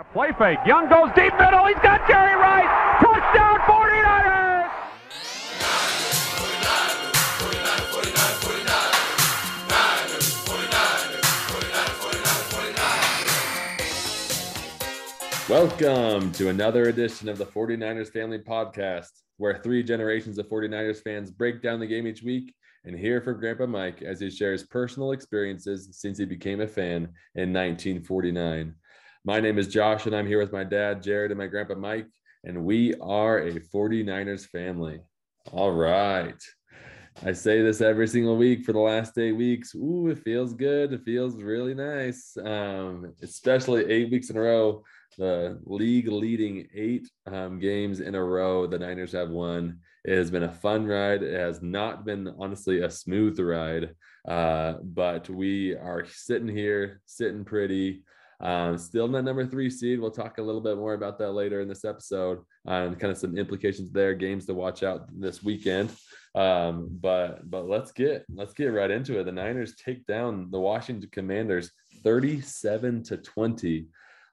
A play fake. Young goes deep middle. He's got Jerry Rice. Touchdown 49ers! Welcome to another edition of the 49ers Family Podcast, where three generations of 49ers fans break down the game each week and hear from Grandpa Mike as he shares personal experiences since he became a fan in 1949. My name is Josh, and I'm here with my dad, Jared, and my grandpa Mike, and we are a 49ers family. All right. I say this every single week for the last eight weeks. Ooh, it feels good. It feels really nice, um, especially eight weeks in a row the league leading eight um, games in a row the Niners have won. It has been a fun ride. It has not been, honestly, a smooth ride, uh, but we are sitting here, sitting pretty. Um, still in that number three seed. We'll talk a little bit more about that later in this episode and kind of some implications there, games to watch out this weekend. Um, but but let's get let's get right into it. The Niners take down the Washington Commanders 37 to 20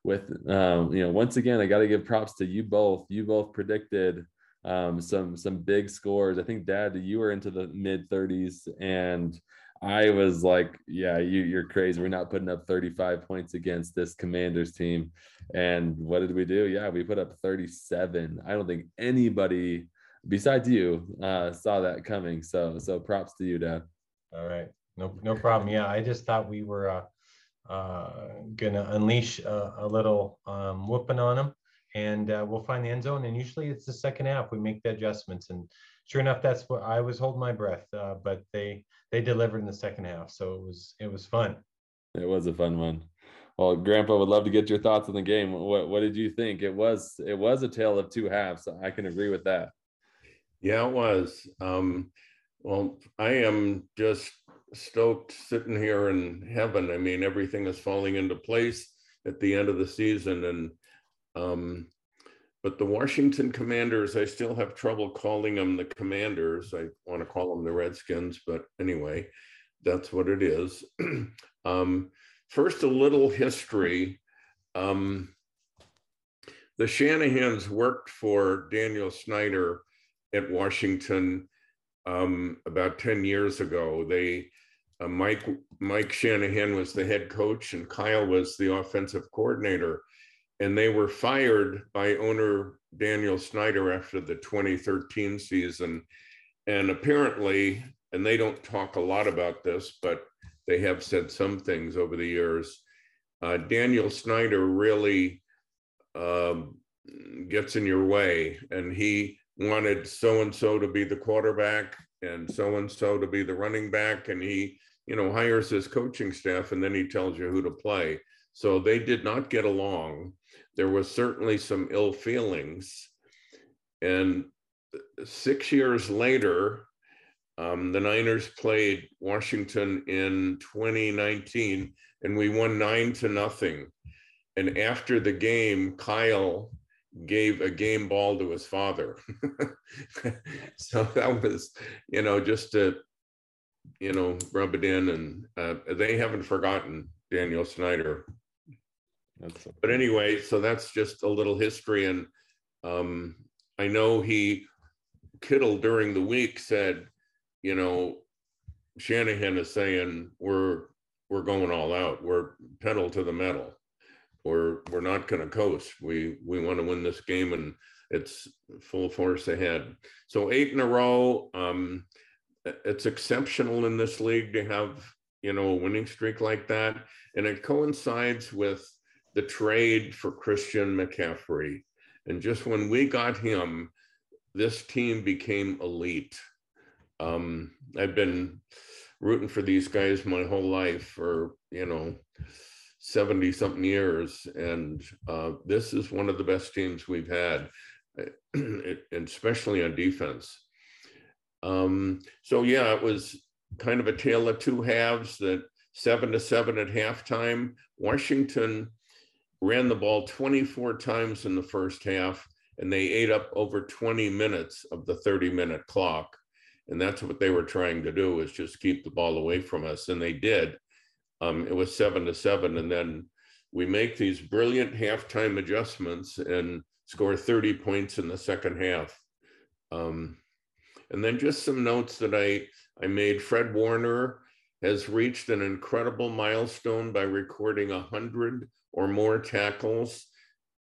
with um, you know once again i got to give props to you both you both predicted um, some some big scores i think dad you were into the mid 30s and i was like yeah you, you're crazy. We're not putting up 35 points against this commanders team. And what did we do? Yeah we put up 37 i don't think anybody besides you uh, saw that coming. So so props to you dad. All right. No no problem. Yeah i just thought we were uh uh, gonna unleash a, a little um, whooping on them, and uh, we'll find the end zone. And usually it's the second half. We make the adjustments. And sure enough, that's what I was holding my breath, uh, but they they delivered in the second half, so it was it was fun. It was a fun one. Well, Grandpa would love to get your thoughts on the game. What what did you think? It was it was a tale of two halves. I can agree with that. Yeah, it was. Um, well, I am just stoked sitting here in heaven. I mean, everything is falling into place at the end of the season. And um, but the Washington Commanders, I still have trouble calling them the Commanders. I want to call them the Redskins, but anyway, that's what it is. um, first, a little history. Um, the Shanahans worked for Daniel Snyder at Washington um, about 10 years ago. They uh, Mike Mike Shanahan was the head coach and Kyle was the offensive coordinator, and they were fired by owner Daniel Snyder after the 2013 season, and apparently, and they don't talk a lot about this, but they have said some things over the years. Uh, Daniel Snyder really um, gets in your way, and he wanted so and so to be the quarterback and so and so to be the running back, and he you know, hires his coaching staff and then he tells you who to play. So they did not get along. There was certainly some ill feelings. And six years later, um, the Niners played Washington in 2019 and we won nine to nothing. And after the game, Kyle gave a game ball to his father. so that was, you know, just to you know, rub it in, and uh, they haven't forgotten Daniel Snyder. That's but anyway, so that's just a little history, and um, I know he Kittle during the week said, you know, Shanahan is saying we're we're going all out, we're pedal to the metal, we're we're not going to coast. We we want to win this game, and it's full force ahead. So eight in a row. Um, it's exceptional in this league to have you know a winning streak like that and it coincides with the trade for christian mccaffrey and just when we got him this team became elite um, i've been rooting for these guys my whole life for you know 70 something years and uh, this is one of the best teams we've had especially on defense um, so yeah, it was kind of a tale of two halves. That seven to seven at halftime. Washington ran the ball 24 times in the first half, and they ate up over 20 minutes of the 30 minute clock. And that's what they were trying to do is just keep the ball away from us, and they did. Um, it was seven to seven, and then we make these brilliant halftime adjustments and score 30 points in the second half. Um, and then just some notes that I, I made. Fred Warner has reached an incredible milestone by recording 100 or more tackles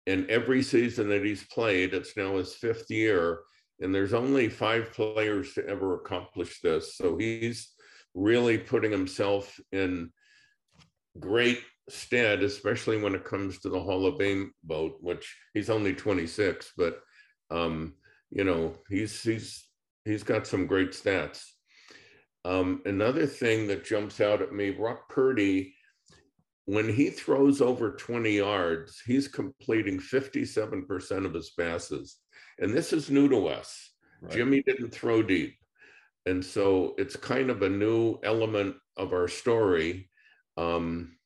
in every season that he's played. It's now his fifth year, and there's only five players to ever accomplish this. So he's really putting himself in great stead, especially when it comes to the Hall of Fame vote, which he's only 26, but um, you know, he's he's he's got some great stats. Um, another thing that jumps out at me, Brock Purdy, when he throws over 20 yards, he's completing 57% of his passes. And this is new to us. Right. Jimmy didn't throw deep. And so it's kind of a new element of our story. Um,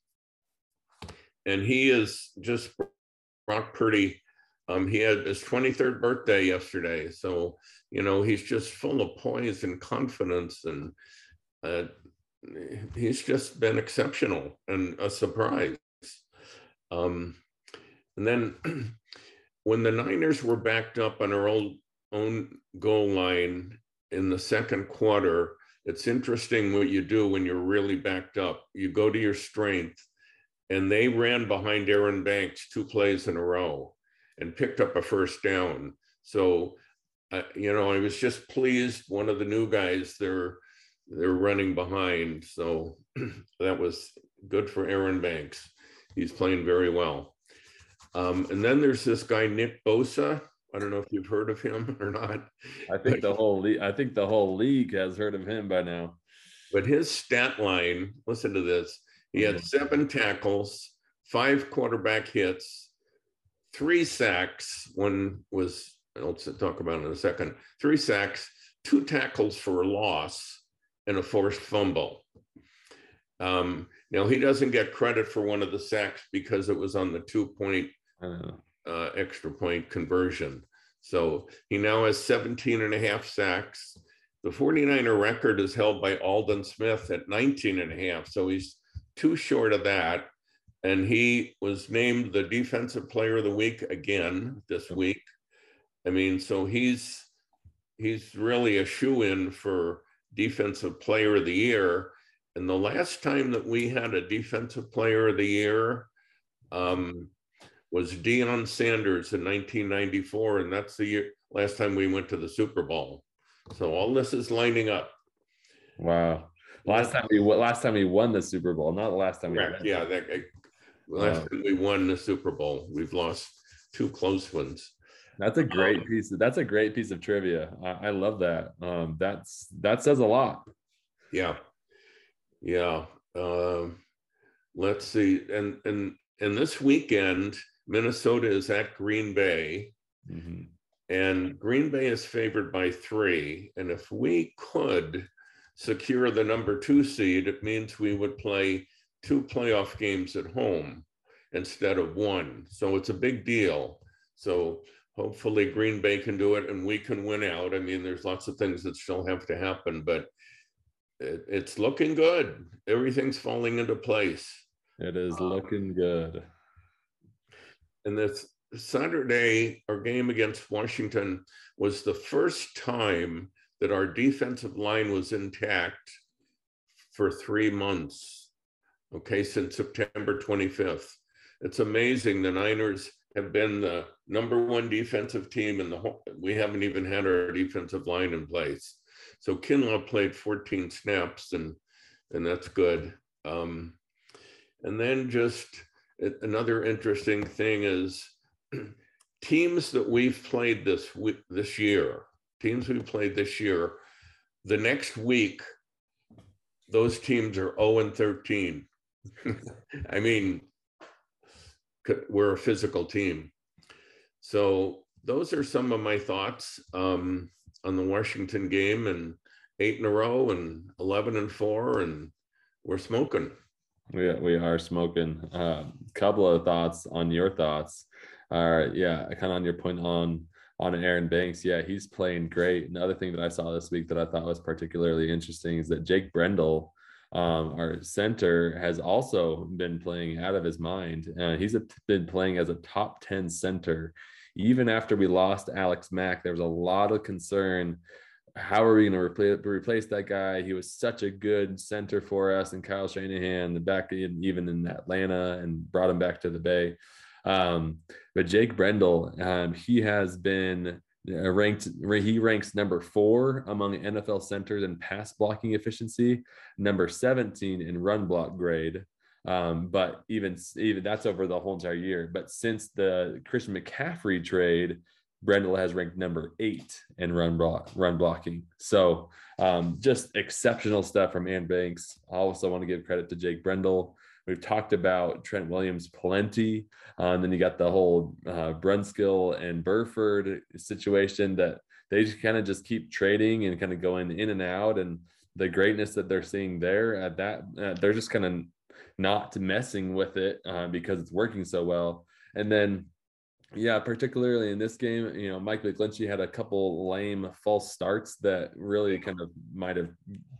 and he is just Brock Purdy. Um, he had his 23rd birthday yesterday. So, you know, he's just full of poise and confidence. And uh, he's just been exceptional and a surprise. Um, and then when the Niners were backed up on our old, own goal line in the second quarter, it's interesting what you do when you're really backed up. You go to your strength, and they ran behind Aaron Banks two plays in a row and picked up a first down. So, uh, you know, I was just pleased. One of the new guys, they're they're running behind. So that was good for Aaron Banks. He's playing very well. Um, and then there's this guy Nick Bosa. I don't know if you've heard of him or not. I think the whole league, I think the whole league has heard of him by now. But his stat line, listen to this. He had mm-hmm. seven tackles, five quarterback hits, three sacks. One was I'll talk about in a second. Three sacks, two tackles for a loss, and a forced fumble. Um, now he doesn't get credit for one of the sacks because it was on the two point uh, extra point conversion. So he now has 17 and a half sacks. The 49er record is held by Aldon Smith at 19 and a half. So he's too short of that. And he was named the defensive player of the week again this week. I mean, so he's he's really a shoe in for defensive player of the year. And the last time that we had a defensive player of the year um, was Deion Sanders in 1994. And that's the year, last time we went to the Super Bowl. So all this is lining up. Wow. Last time we last time we won the Super Bowl, not the last time we Correct. Yeah, that, last wow. time we won the Super Bowl. We've lost two close ones. That's a great um, piece. Of, that's a great piece of trivia. I, I love that. Um, that's that says a lot. Yeah, yeah. Um, let's see. And and and this weekend, Minnesota is at Green Bay, mm-hmm. and Green Bay is favored by three. And if we could secure the number two seed, it means we would play two playoff games at home instead of one. So it's a big deal. So hopefully Green Bay can do it and we can win out. I mean, there's lots of things that still have to happen, but it, it's looking good. Everything's falling into place. It is um, looking good. And this Saturday, our game against Washington was the first time that our defensive line was intact for three months. Okay, since September 25th. It's amazing. The Niners have been the number one defensive team in the whole, we haven't even had our defensive line in place. So Kinlaw played 14 snaps and and that's good. Um, and then just another interesting thing is teams that we've played this this year, teams we've played this year, the next week, those teams are 0 and 13. I mean, we're a physical team. So those are some of my thoughts um, on the Washington game and eight in a row and 11 and four and we're smoking. We, we are smoking. A uh, couple of thoughts on your thoughts are, yeah, kind of on your point on on Aaron Banks. Yeah, he's playing great. Another thing that I saw this week that I thought was particularly interesting is that Jake Brendel um, our center, has also been playing out of his mind. Uh, he's a, been playing as a top 10 center. Even after we lost Alex Mack, there was a lot of concern. How are we going to replace, replace that guy? He was such a good center for us, and Kyle Shanahan back in, even in Atlanta and brought him back to the Bay. Um, but Jake Brendel, um, he has been ranked he ranks number four among NFL centers in pass blocking efficiency, number 17 in run block grade. Um, but even even that's over the whole entire year. But since the Christian McCaffrey trade, Brendel has ranked number eight in run block run blocking. So um, just exceptional stuff from Aaron Banks. I also want to give credit to Jake Brendel. We've talked about Trent Williams plenty. Uh, and then you got the whole uh, Brunskill and Burford situation that they just kind of just keep trading and kind of going in and out. And the greatness that they're seeing there at that, uh, they're just kind of not messing with it uh, because it's working so well. And then, yeah, particularly in this game, you know, Mike McGlinchey had a couple lame false starts that really kind of might have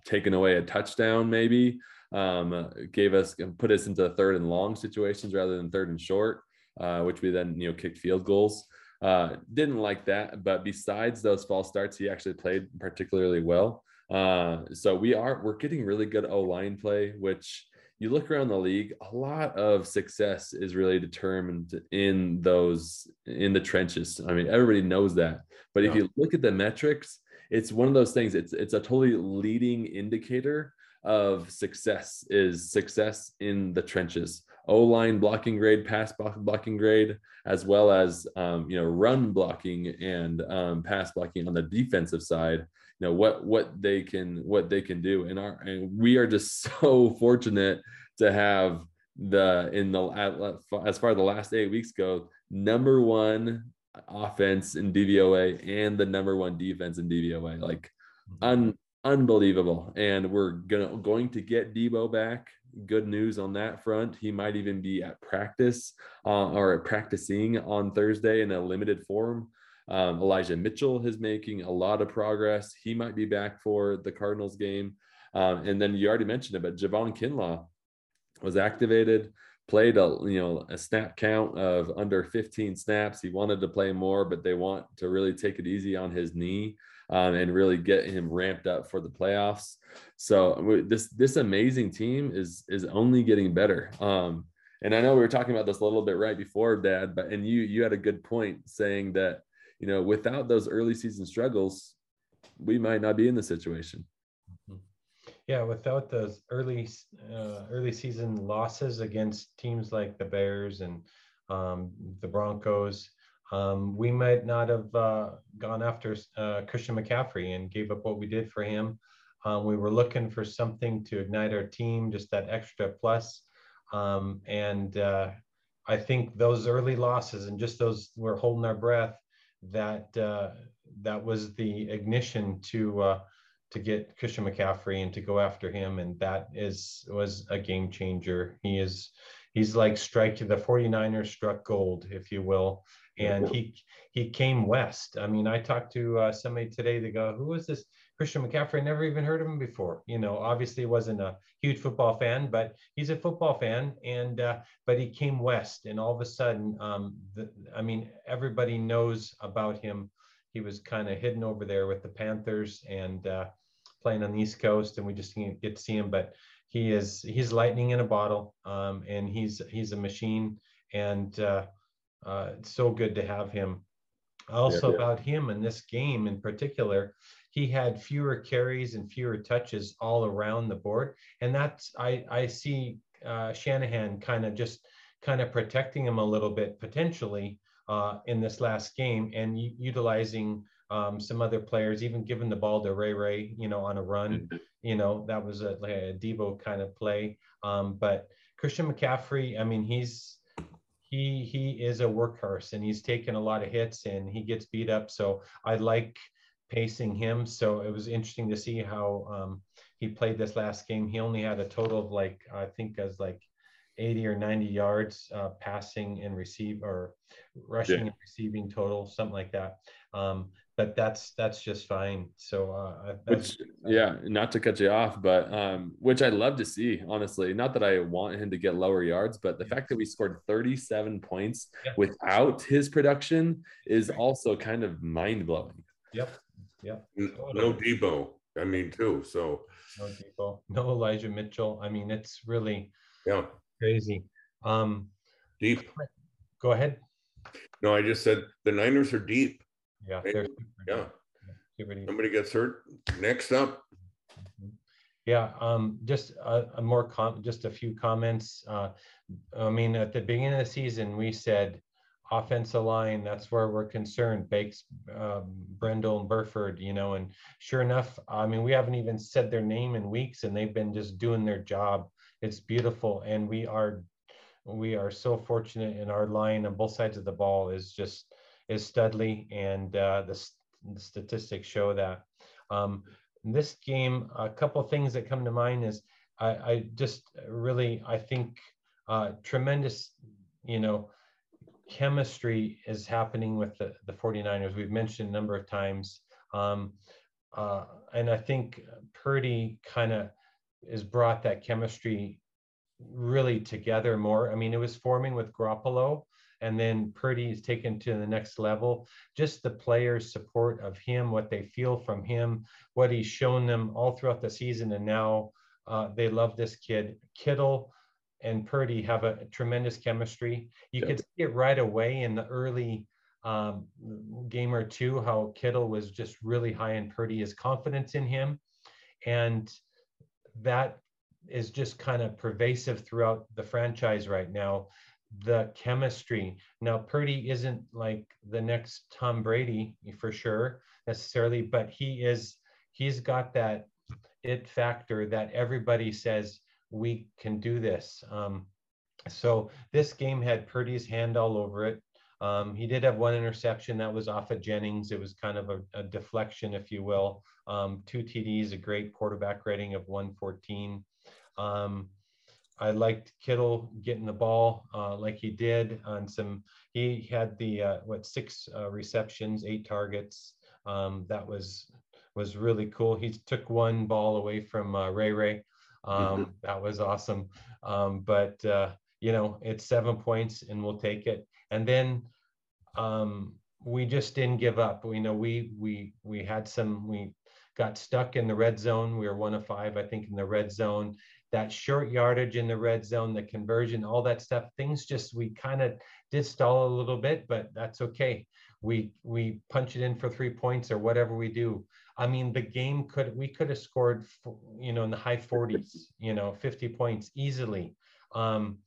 taken away a touchdown, maybe um, gave us put us into third and long situations rather than third and short, uh, which we then you know kicked field goals. Uh, didn't like that, but besides those false starts, he actually played particularly well. Uh, so we are we're getting really good O line play, which you look around the league, a lot of success is really determined in those in the trenches. I mean, everybody knows that. But if you look at the metrics, it's one of those things. It's it's a totally leading indicator of success is success in the trenches. O line blocking grade, pass blocking grade, as well as um, you know run blocking and um, pass blocking on the defensive side. You know what what they can what they can do, and our and we are just so fortunate to have the in the as far as the last eight weeks go, number one offense in DVOA and the number one defense in DVOA. Like mm-hmm. un, unbelievable. And we're gonna going to get Deebo back. Good news on that front. He might even be at practice uh, or practicing on Thursday in a limited form. Um, Elijah Mitchell is making a lot of progress. He might be back for the Cardinals game. Um, and then you already mentioned it, but Javon Kinlaw was activated, played a you know a snap count of under 15 snaps. He wanted to play more, but they want to really take it easy on his knee um, and really get him ramped up for the playoffs. So this this amazing team is is only getting better. Um, and I know we were talking about this a little bit right before, Dad, but and you you had a good point saying that you know without those early season struggles, we might not be in the situation. Mm-hmm. Yeah, without those early uh, early season losses against teams like the Bears and um, the Broncos, um, we might not have uh, gone after uh, Christian McCaffrey and gave up what we did for him. Um, we were looking for something to ignite our team, just that extra plus. Um, and uh, I think those early losses and just those we're holding our breath. That uh, that was the ignition to uh, to get Christian McCaffrey and to go after him, and that is was a game changer. He is he's like strike the 49ers struck gold, if you will and he he came west. I mean, I talked to uh, somebody today. They go, "Who is this Christian McCaffrey? I never even heard of him before." You know, obviously wasn't a huge football fan, but he's a football fan, and uh, but he came west, and all of a sudden, um, the, I mean, everybody knows about him. He was kind of hidden over there with the Panthers and uh, playing on the East Coast, and we just didn't get to see him, but he is he's lightning in a bottle, um, and he's he's a machine, and uh, it's so good to have him. Also, yeah, yeah. about him in this game in particular, he had fewer carries and fewer touches all around the board, and that's I I see uh, Shanahan kind of just kind of protecting him a little bit potentially uh, in this last game and utilizing um, some other players, even giving the ball to Ray Ray, you know, on a run. Mm-hmm. You know, that was a, like a Deebo kind of play. Um, but Christian McCaffrey, I mean, he's he he is a workhorse and he's taken a lot of hits and he gets beat up. So I like pacing him. So it was interesting to see how um, he played this last game. He only had a total of like I think as like 80 or 90 yards uh, passing and receive or rushing Yeah. and receiving total, something like that. Um, but that's that's just fine. So uh, that's Which, yeah, not to cut you off, but um, which I love to see, honestly. Not that I want him to get lower yards, but the Yeah. fact that we scored 37 points Yeah. without his production is also kind of mind blowing. yep, yep. N- No Deebo, I mean, too. So, No Deebo, no Elijah Mitchell. I mean, it's really yeah, crazy. Um, deep. go ahead. No, I just said the Niners are deep. Yeah, super Yeah. deep, super deep. Somebody gets hurt. Next up, Yeah, um, just a, a more com, just a few comments. Uh, I mean, at the beginning of the season, we said offensive line, that's where we're concerned, Banks, um, Brendel and Burford, you know, and sure enough, I mean, we haven't even said their name in weeks and they've been just doing their job. It's beautiful. And we are, we are so fortunate in our line on both sides of the ball is just, is Studley and uh, the, s- the statistics show that. Um, this game, a couple things that come to mind is I, I just really I think uh, tremendous, you know, chemistry is happening with the, the 49ers. We've mentioned a number of times. Um, uh, and I think Purdy kind of has brought that chemistry really together more. I mean, it was forming with Garoppolo, and then Purdy is taken to the next level. Just the players' support of him, what they feel from him, what he's shown them all throughout the season, and now uh, they love this kid. Kittle and Purdy have a tremendous chemistry. You Yep. could see it right away in the early um, game or two how Kittle was just really high in Purdy, his confidence in him, and that is just kind of pervasive throughout the franchise right now. The chemistry. Now, Purdy isn't like the next Tom Brady for sure necessarily, but he is. He's got that it factor that everybody says we can do this. Um, so this game had Purdy's hand all over it. Um, he did have one interception that was off of Jennings. It was kind of a, a deflection, if you will. Um, two TDs, a great quarterback rating of 114. Um, I liked Kittle getting the ball uh, like he did on some. He had the uh, what six uh, receptions, eight targets. Um, that was was really cool. He took one ball away from uh, Ray Ray. Um, that was awesome. Um, but uh, you know, it's seven points, and we'll take it. And then um, we just didn't give up. We know we we we had some. We got stuck in the red zone. We were one of five, I think, in the red zone. That short yardage in the red zone, the conversion, all that stuff. Things just we kind of did stall a little bit, but that's okay. We we punch it in for three points or whatever we do. I mean, the game could we could have scored, you know, in the high 40s, you know, 50 points easily. Um,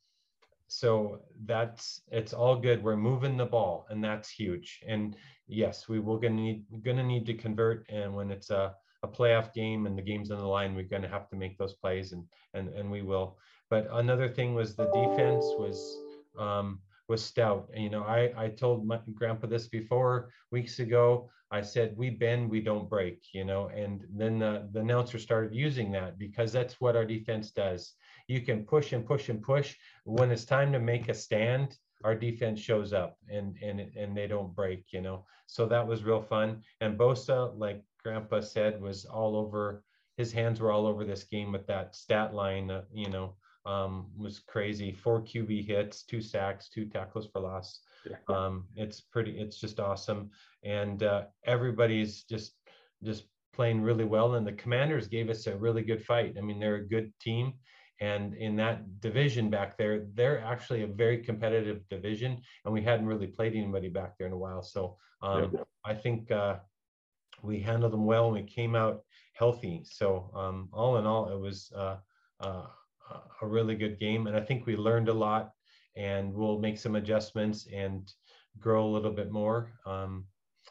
so that's it's all good. We're moving the ball, and that's huge. And yes, we will gonna need gonna need to convert. And when it's a a playoff game and the game's on the line, we're gonna have to make those plays, and and and we will. But another thing was the defense was um, was stout. And, you know, I I told my grandpa this before weeks ago. I said we bend, we don't break. You know, and then the, the announcer started using that because that's what our defense does. You can push and push and push. When it's time to make a stand, our defense shows up and and and they don't break. You know, so that was real fun. And Bosa, like Grandpa said, was all over. His hands were all over this game with that stat line. Uh, you know, um, was crazy. Four QB hits, two sacks, two tackles for loss. Yeah. Um, it's pretty. It's just awesome, and uh, everybody's just just playing really well. And the Commanders gave us a really good fight. I mean, they're a good team, and in that division back there, they're actually a very competitive division, and we hadn't really played anybody back there in a while. So um, I think uh, we handled them well, and we came out healthy. So um, all in all, it was uh, uh, a really good game, and I think we learned a lot, and we'll make some adjustments and grow a little bit more. Um,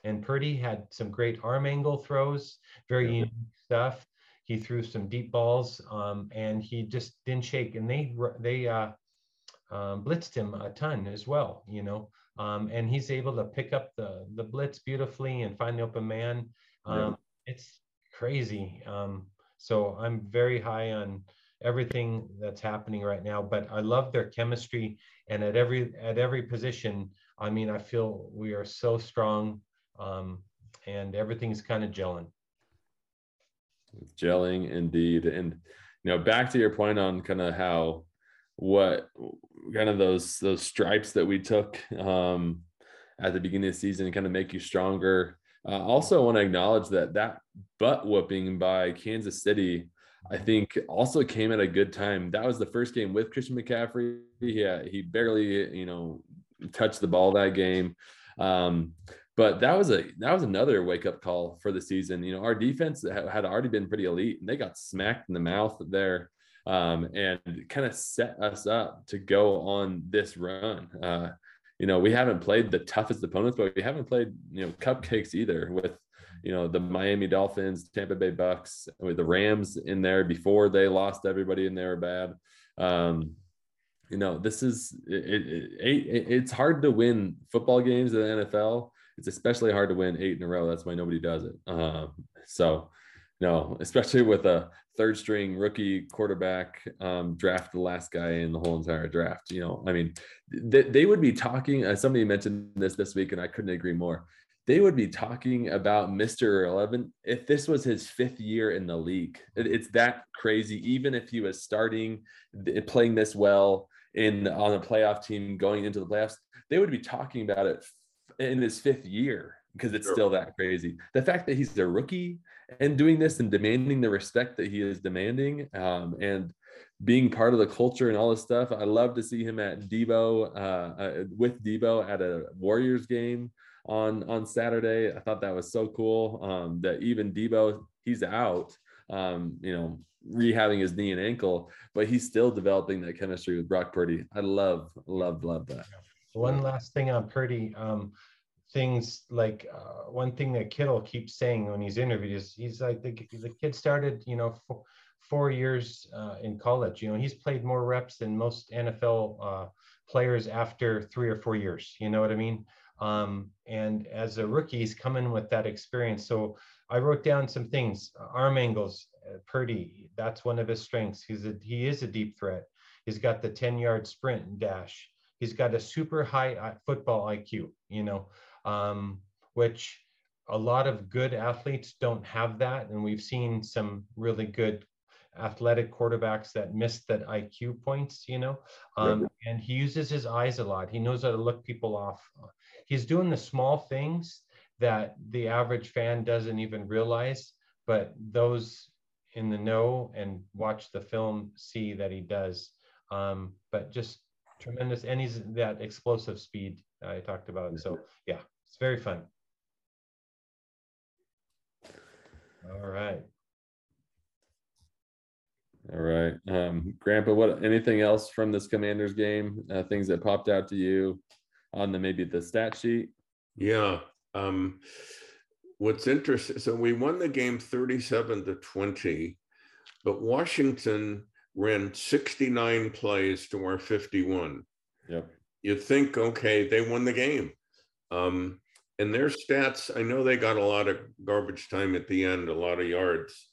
and Purdy had some great arm angle throws, very unique stuff. He threw some deep balls, um, and he just didn't shake. And they they uh, um, blitzed him a ton as well, you know. Um, and he's able to pick up the the blitz beautifully and find the open man. Yeah. Um, It's crazy. Um, so I'm very high on everything that's happening right now. But I love their chemistry, and at every at every position, I mean, I feel we are so strong, um, and everything's kind of gelling. Gelling indeed, and you know, back to your point on kind of how what kind of those those stripes that we took um, at the beginning of the season kind of make you stronger. Uh, also, want to acknowledge that that butt whooping by Kansas City, I think, also came at a good time. That was the first game with Christian McCaffrey. Yeah, he barely, you know, touched the ball that game. Um, but that was a that was another wake up call for the season. You know, our defense had already been pretty elite, and they got smacked in the mouth there um, and kind of set us up to go on this run. Uh, you know, we haven't played the toughest opponents, but we haven't played, you know, cupcakes either with, you know, the Miami Dolphins, Tampa Bay Bucks, with the Rams in there before they lost everybody and they were bad. Um, you know, this is it, it, it, it's hard to win football games in the NFL. It's especially hard to win eight in a row. That's why nobody does it. Um, so, no, especially with a third string rookie quarterback, um, draft the last guy in the whole entire draft. You know, I mean, they, they would be talking. Uh, somebody mentioned this this week, and I couldn't agree more. They would be talking about Mr. Irrelevant if this was his fifth year in the league. It, it's that crazy. Even if he was starting, playing this well in on a playoff team going into the playoffs, they would be talking about it in his fifth year because it's sure. still that crazy. The fact that he's a rookie and doing this and demanding the respect that he is demanding um, and being part of the culture and all this stuff. I love to see him at Deebo uh, uh, with Deebo at a Warriors game on on Saturday. I thought that was so cool um, that even Deebo he's out, um, you know, rehabbing his knee and ankle, but he's still developing that chemistry with Brock Purdy. I love, love, love that. One last thing on Purdy. Um, things like uh, one thing that Kittle keeps saying when he's interviewed is he's like the, the kid started you know four, four years uh, in college you know he's played more reps than most NFL uh, players after three or four years you know what I mean? Um, and as a rookie he's coming with that experience. So I wrote down some things arm angles uh, Purdy that's one of his strengths. He's a he is a deep threat. He's got the 10 yard sprint and dash. He's got a super high uh, football IQ you know um, which a lot of good athletes don't have that. And we've seen some really good athletic quarterbacks that missed that IQ points, you know. Um, and he uses his eyes a lot. He knows how to look people off. He's doing the small things that the average fan doesn't even realize, but those in the know and watch the film see that he does. Um, but just tremendous, and he's that explosive speed I talked about. So yeah, it's very fun. All right. All right. Um, Grandpa, what anything else from this Commanders game? Uh, things that popped out to you on the maybe the stat sheet? Yeah. Um, what's interesting, so we won the game 37 to 20, but Washington ran 69 plays to our 51. Yep. You think, okay, they won the game. Um, and their stats, I know they got a lot of garbage time at the end, a lot of yards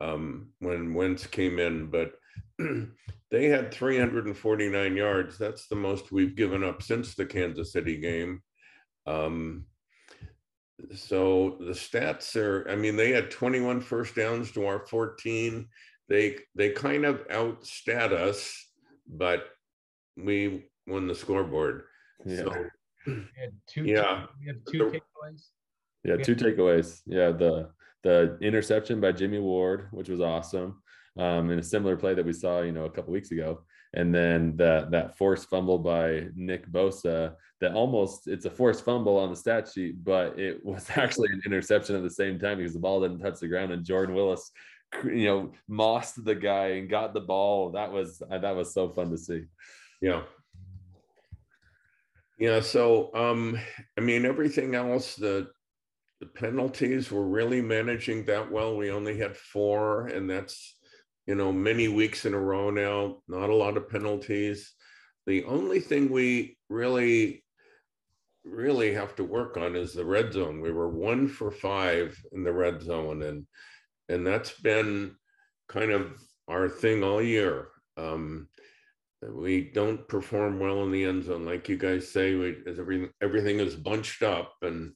um, when Wentz came in, but they had 349 yards. That's the most we've given up since the Kansas City game. Um, so the stats are, I mean, they had 21 first downs to our 14. They they kind of outstat us, but we won the scoreboard. Yeah. So two, yeah. We have two takeaways. Yeah, two takeaways. Yeah, the the interception by Jimmy Ward, which was awesome, um, and a similar play that we saw, you know, a couple weeks ago, and then that that forced fumble by Nick Bosa. That almost it's a forced fumble on the stat sheet, but it was actually an interception at the same time because the ball didn't touch the ground, and Jordan Willis, you know, mossed the guy and got the ball. That was that was so fun to see. Yeah, yeah, so um, I mean, everything else, the the penalties were really managing that well. We only had four, and that's you know many weeks in a row now. Not a lot of penalties. The only thing we really really have to work on is the red zone. We were one for five in the red zone, and and that's been kind of our thing all year. Um, we don't perform well in the end zone, like you guys say. We everything everything is bunched up, and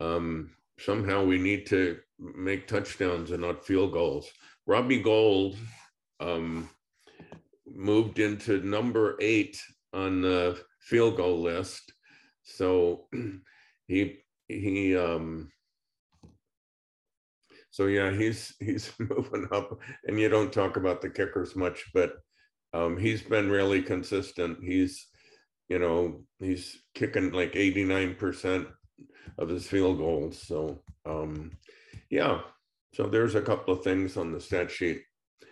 um, somehow we need to make touchdowns and not field goals. Robbie Gould um, moved into number eight on the field goal list, so he he um, so yeah, he's he's moving up, and you don't talk about the kickers much, but um, he's been really consistent. He's, you know, he's kicking like 89% of his field goals. So um, yeah, so there's a couple of things on the stat sheet.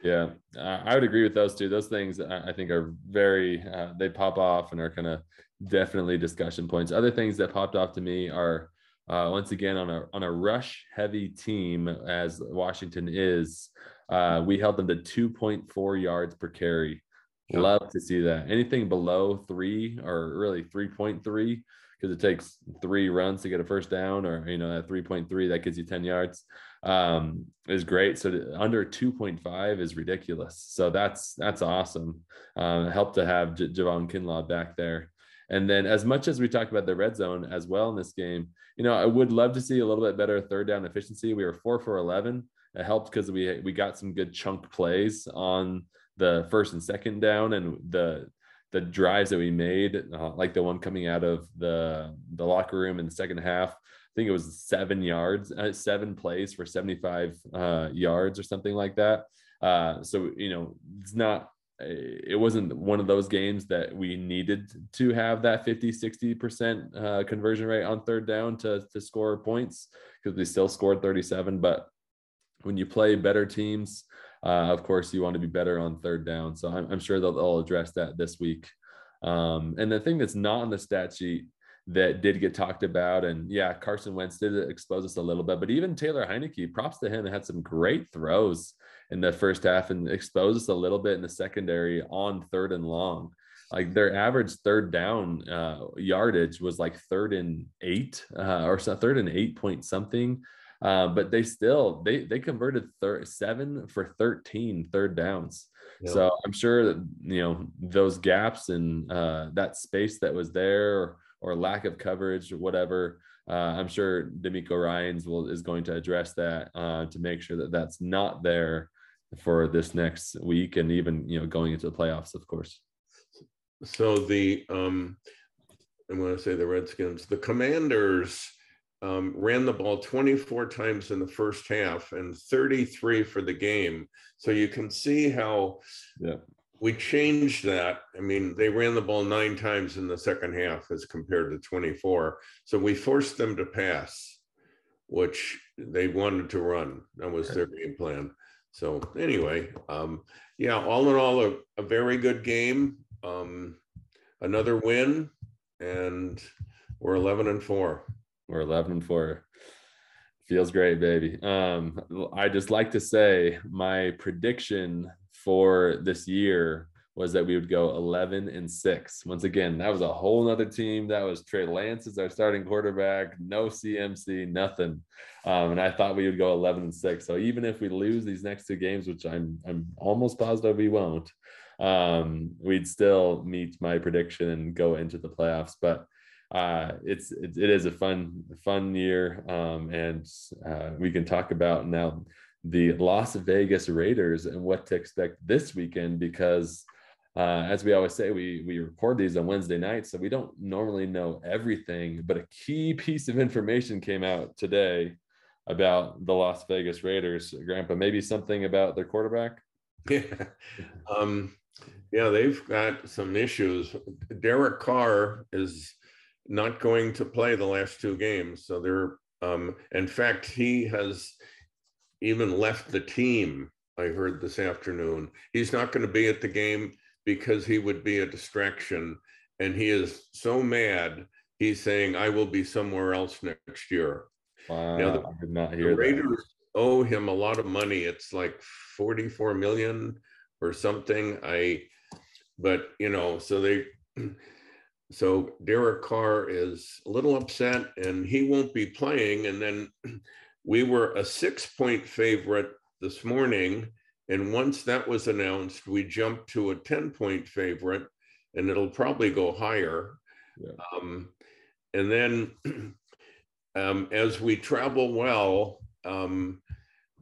Yeah, I would agree with those two. Those things I think are very uh, they pop off and are kind of definitely discussion points. Other things that popped off to me are uh, once again on a on a rush heavy team as Washington is, uh, we held them to 2.4 yards per carry. Yep. Love to see that. Anything below three or really 3.3, because it takes three runs to get a first down, or you know, at 3.3, that gives you 10 yards. Um, is great. So under 2.5 is ridiculous. So that's that's awesome. Uh, help to have J- Javon Kinlaw back there. And then, as much as we talked about the red zone as well in this game, you know, I would love to see a little bit better third down efficiency. We were four for 11. It helped because we we got some good chunk plays on the first and second down, and the the drives that we made, uh, like the one coming out of the the locker room in the second half. I think it was seven yards, uh, seven plays for 75 uh, yards or something like that. Uh, so you know, it's not it wasn't one of those games that we needed to have that 50 60% uh, conversion rate on third down to, to score points because we still scored 37 but when you play better teams uh, of course you want to be better on third down so i'm, I'm sure they'll, they'll, address that this week um, and the thing that's not on the stat sheet that did get talked about. And yeah, Carson Wentz did expose us a little bit, but even Taylor Heinicke, props to him, had some great throws in the first half and exposed us a little bit in the secondary on third and long. Like their average third down uh, yardage was like third and eight uh, or so third and eight point something. Uh, but they still they they converted thir- seven for 13 third downs. So I'm sure that you know those gaps and uh, that space that was there or lack of coverage or whatever. Uh, I'm sure DeMeco Ryans will is going to address that uh, to make sure that that's not there for this next week and even you know going into the playoffs, of course. So the um, I'm going to say the Redskins, the Commanders um, ran the ball 24 times in the first half and 33 for the game. So you can see how yeah we changed that. I mean, they ran the ball nine times in the second half as compared to 24. So we forced them to pass, which they wanted to run. That was their game plan. So anyway, um, yeah, all in all, a, a very good game. Um, another win, and we're 11 and four. We're 11 and four. Feels great, baby. Um, I just like to say my prediction for this year was that we would go 11 and 6. Once again, that was a whole nother team. That was Trey Lance as our starting quarterback, no CMC, nothing. Um, and I thought we would go 11 and 6. So even if we lose these next two games, which I'm I'm almost positive we won't, um, we'd still meet my prediction and go into the playoffs. But uh, it's it, it is a fun fun year, um, and uh, we can talk about now the Las Vegas Raiders and what to expect this weekend because uh, as we always say, we we record these on Wednesday nights, so we don't normally know everything. But a key piece of information came out today about the Las Vegas Raiders. Grandpa, maybe something about their quarterback. Yeah, um, yeah, they've got some issues. Derek Carr is not going to play the last two games, so they're. Um, in fact, he has even left the team. I heard this afternoon. He's not going to be at the game because he would be a distraction. And he is so mad. He's saying, I will be somewhere else next year. Wow. Now, the, I did not hear the Raiders that. owe him a lot of money. It's like 44 million or something. I, but you know, so they, so Derek Carr is a little upset and he won't be playing. And then we were a six point favorite this morning And once that was announced, we jumped to a 10 point favorite, and it'll probably go higher. Yeah. Um, and then um, as we travel well, um,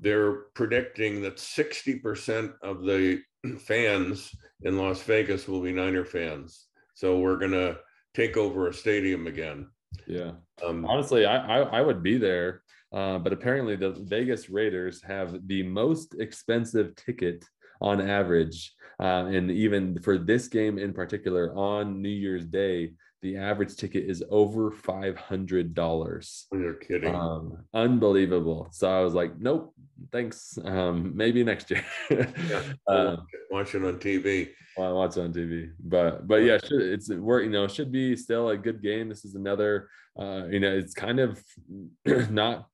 they're predicting that 60% of the fans in Las Vegas will be Niner fans. So we're going to take over a stadium again. Yeah. Um, Honestly, I, I, I would be there. Uh, but apparently, the Vegas Raiders have the most expensive ticket on average. Uh, and even for this game in particular, on New Year's Day, the average ticket is over $500. you're kidding. Um, unbelievable. So I was like, nope, thanks. Um, maybe next year. yeah, watch it on TV. Well, I watch on TV, but but yeah, should, it's we're you know should be still a good game. This is another uh, you know it's kind of not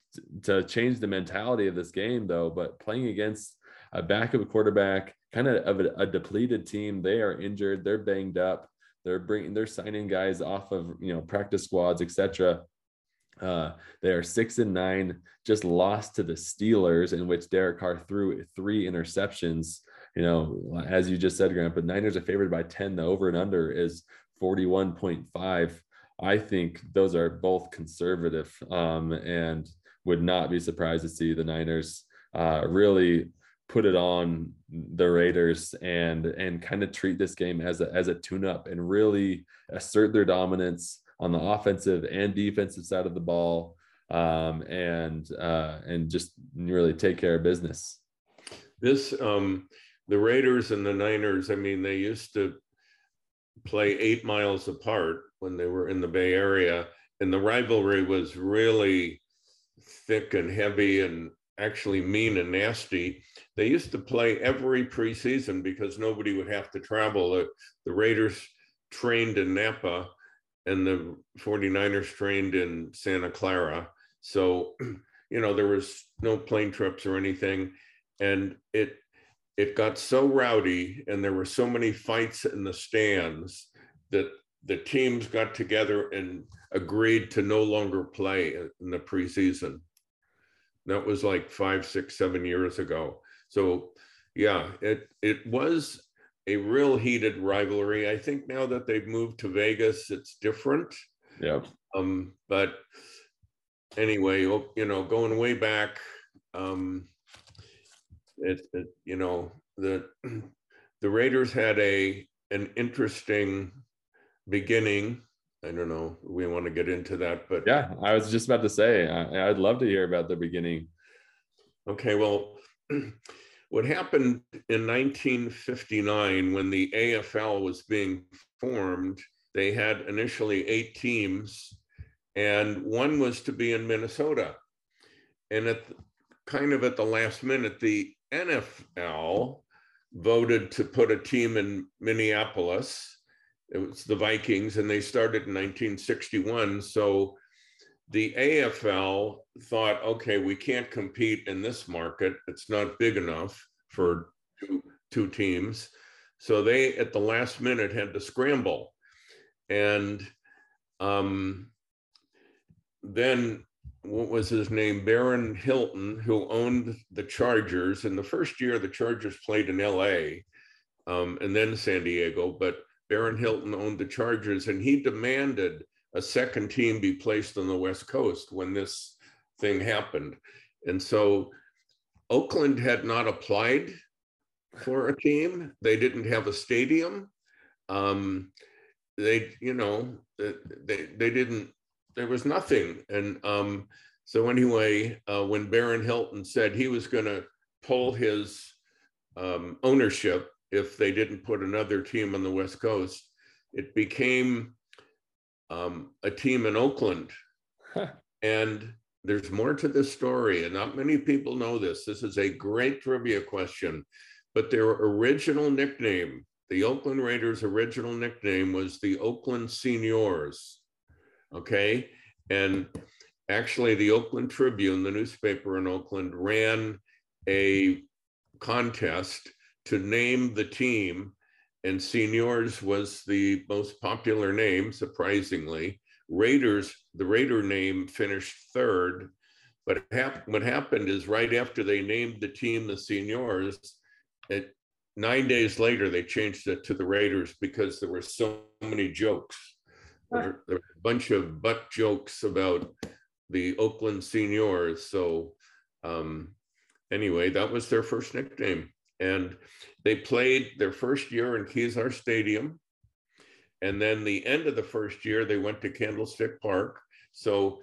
to change the mentality of this game though, but playing against a backup quarterback, kind of of a, a depleted team. They are injured. They're banged up. They're bringing they're signing guys off of you know practice squads, etc. Uh, they are six and nine, just lost to the Steelers, in which Derek Carr threw three interceptions you know, as you just said, Grant, but Niners are favored by 10. The over and under is 41.5. I think those are both conservative um, and would not be surprised to see the Niners uh, really put it on the Raiders and and kind of treat this game as a as a tune-up and really assert their dominance on the offensive and defensive side of the ball um, and uh, and just really take care of business. This um, the Raiders and the Niners, I mean, they used to play eight miles apart when they were in the Bay Area, and the rivalry was really thick and heavy and actually mean and nasty. They used to play every preseason because nobody would have to travel. The, the Raiders trained in Napa and the 49ers trained in Santa Clara. So, you know, there was no plane trips or anything. And it it got so rowdy and there were so many fights in the stands that the teams got together and agreed to no longer play in the preseason. That was like five, six, seven years ago. So yeah, it it was a real heated rivalry. I think now that they've moved to Vegas, it's different. Yeah. Um, but anyway, you know, going way back, um, it, it you know the the Raiders had a an interesting beginning. I don't know. We want to get into that, but yeah, I was just about to say I, I'd love to hear about the beginning. Okay, well, what happened in 1959 when the AFL was being formed? They had initially eight teams, and one was to be in Minnesota. And at kind of at the last minute, the NFL voted to put a team in Minneapolis. It was the Vikings, and they started in 1961. So the AFL thought, okay, we can't compete in this market. It's not big enough for two, two teams. So they, at the last minute, had to scramble. And um, then what was his name? Barron Hilton, who owned the Chargers. In the first year, the Chargers played in LA um, and then San Diego, but Barron Hilton owned the Chargers and he demanded a second team be placed on the West Coast when this thing happened. And so Oakland had not applied for a team, they didn't have a stadium. Um, they, you know, they, they didn't there was nothing. And um, so anyway, uh, when Barron Hilton said he was going to pull his um, ownership if they didn't put another team on the West Coast, it became um, a team in Oakland. and there's more to this story, and not many people know this. This is a great trivia question, but their original nickname, the Oakland Raiders' original nickname was the Oakland Seniors. Okay. And actually, the Oakland Tribune, the newspaper in Oakland, ran a contest to name the team, and Seniors was the most popular name, surprisingly. Raiders, the Raider name finished third, but hap- what happened is right after they named the team the Seniors, it nine days later they changed it to the Raiders because there were so many jokes. There, there were a bunch of butt jokes about the Oakland Seniors. So um, anyway, that was their first nickname. And they played their first year in Kezar Stadium. And then the end of the first year, they went to Candlestick Park. So,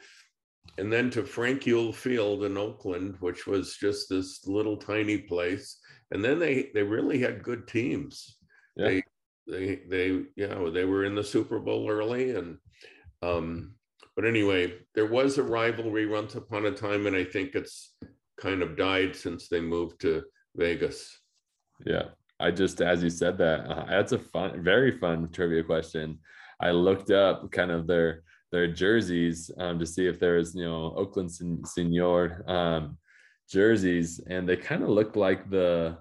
and then to Frank Youell Field in Oakland, which was just this little tiny place. And then they they really had good teams. Yeah. They they they you know they were in the Super Bowl early and um but anyway, there was a rivalry once upon a time, and I think it's kind of died since they moved to Vegas. Yeah. I just, as you said that, uh, that's a fun, very fun trivia question. I looked up kind of their their jerseys um, to see if there was, you know, Oakland Sen- Senior um, jerseys, and they kind of look like the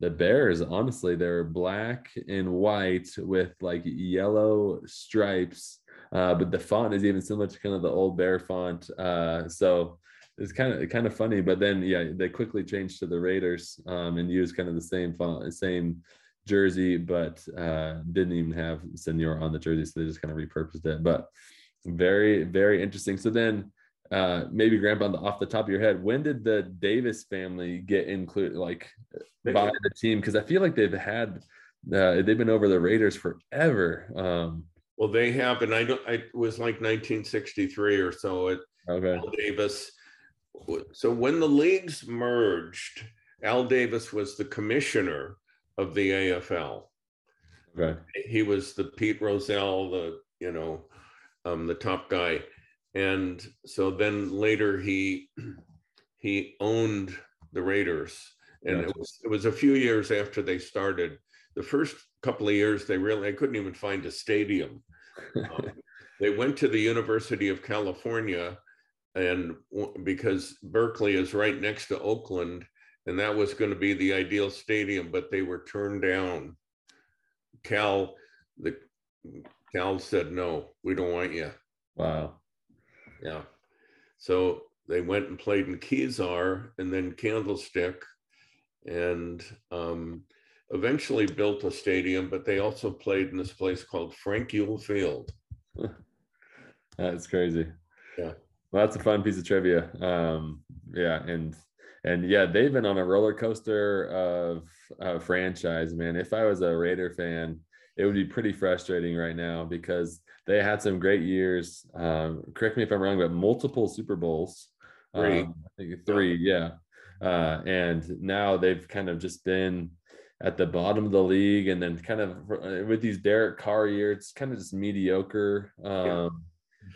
the Bears. Honestly, they're black and white with like yellow stripes, uh, but the font is even similar to kind of the old Bear font. Uh, so it's kind of kind of funny. But then yeah, they quickly changed to the Raiders um, and used kind of the same font, same jersey, but uh, didn't even have Senor on the jersey, so they just kind of repurposed it. But very very interesting. So then. Uh, maybe grandpa on the, off the top of your head when did the davis family get included like by the team because i feel like they've had uh, they've been over the raiders forever um Well, they have, and I don't. I, it was like 1963 or so. At okay Al Davis. So when the leagues merged, Al Davis was the commissioner of the AFL. okay He was the Pete Rozelle, the you know, um, the top guy, and so then later he he owned the Raiders, and it was it was a few years after they started. The first couple of years, they really I couldn't even find a stadium. Um, they went to the University of California, and because Berkeley is right next to Oakland, and that was going to be the ideal stadium, but they were turned down. Cal, the Cal said no, we don't want you. wow Yeah. So they went and played in Kezar and then Candlestick, and um, eventually built a stadium. But they also played in this place called Frank Youell Field. that's crazy Yeah. Well that's a fun piece of trivia. Um yeah and and yeah they've been on a roller coaster of uh, franchise man. If i was a raider fan it would be pretty frustrating right now because they had some great years. Um correct me if i'm wrong but multiple super bowls. Three. um, I think three yeah. Uh and now they've kind of just been at the bottom of the league and then kind of uh, with these Derek Carr years, it's kind of just mediocre um,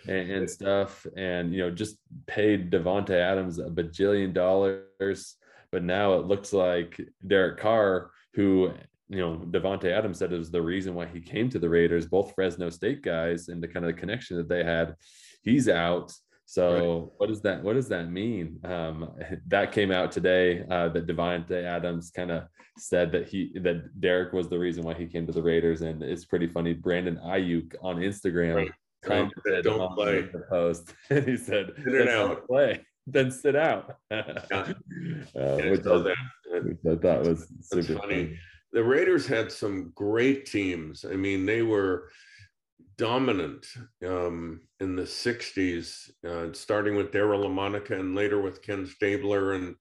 and, and stuff. And, you know, just paid Davante Adams a bajillion dollars. But now it looks like Derek Carr, who, you know, Davante Adams said is the reason why he came to the Raiders, both Fresno State guys and the kind of the connection that they had, he's out. So what does that what does that mean? Um, that came out today uh, that Davante Adams kind of said that he that Derek was the reason why he came to the Raiders, and it's pretty funny. Brandon Aiyuk on Instagram Right. Don't on play. the post, and he said, Sit "Then don't out." play, then sit out." uh, which, I, that- which I thought was super funny. funny. the Raiders had some great teams. I mean, they were dominant um, in the 60s, uh, starting with Daryle Lamonica and later with Ken Stabler. And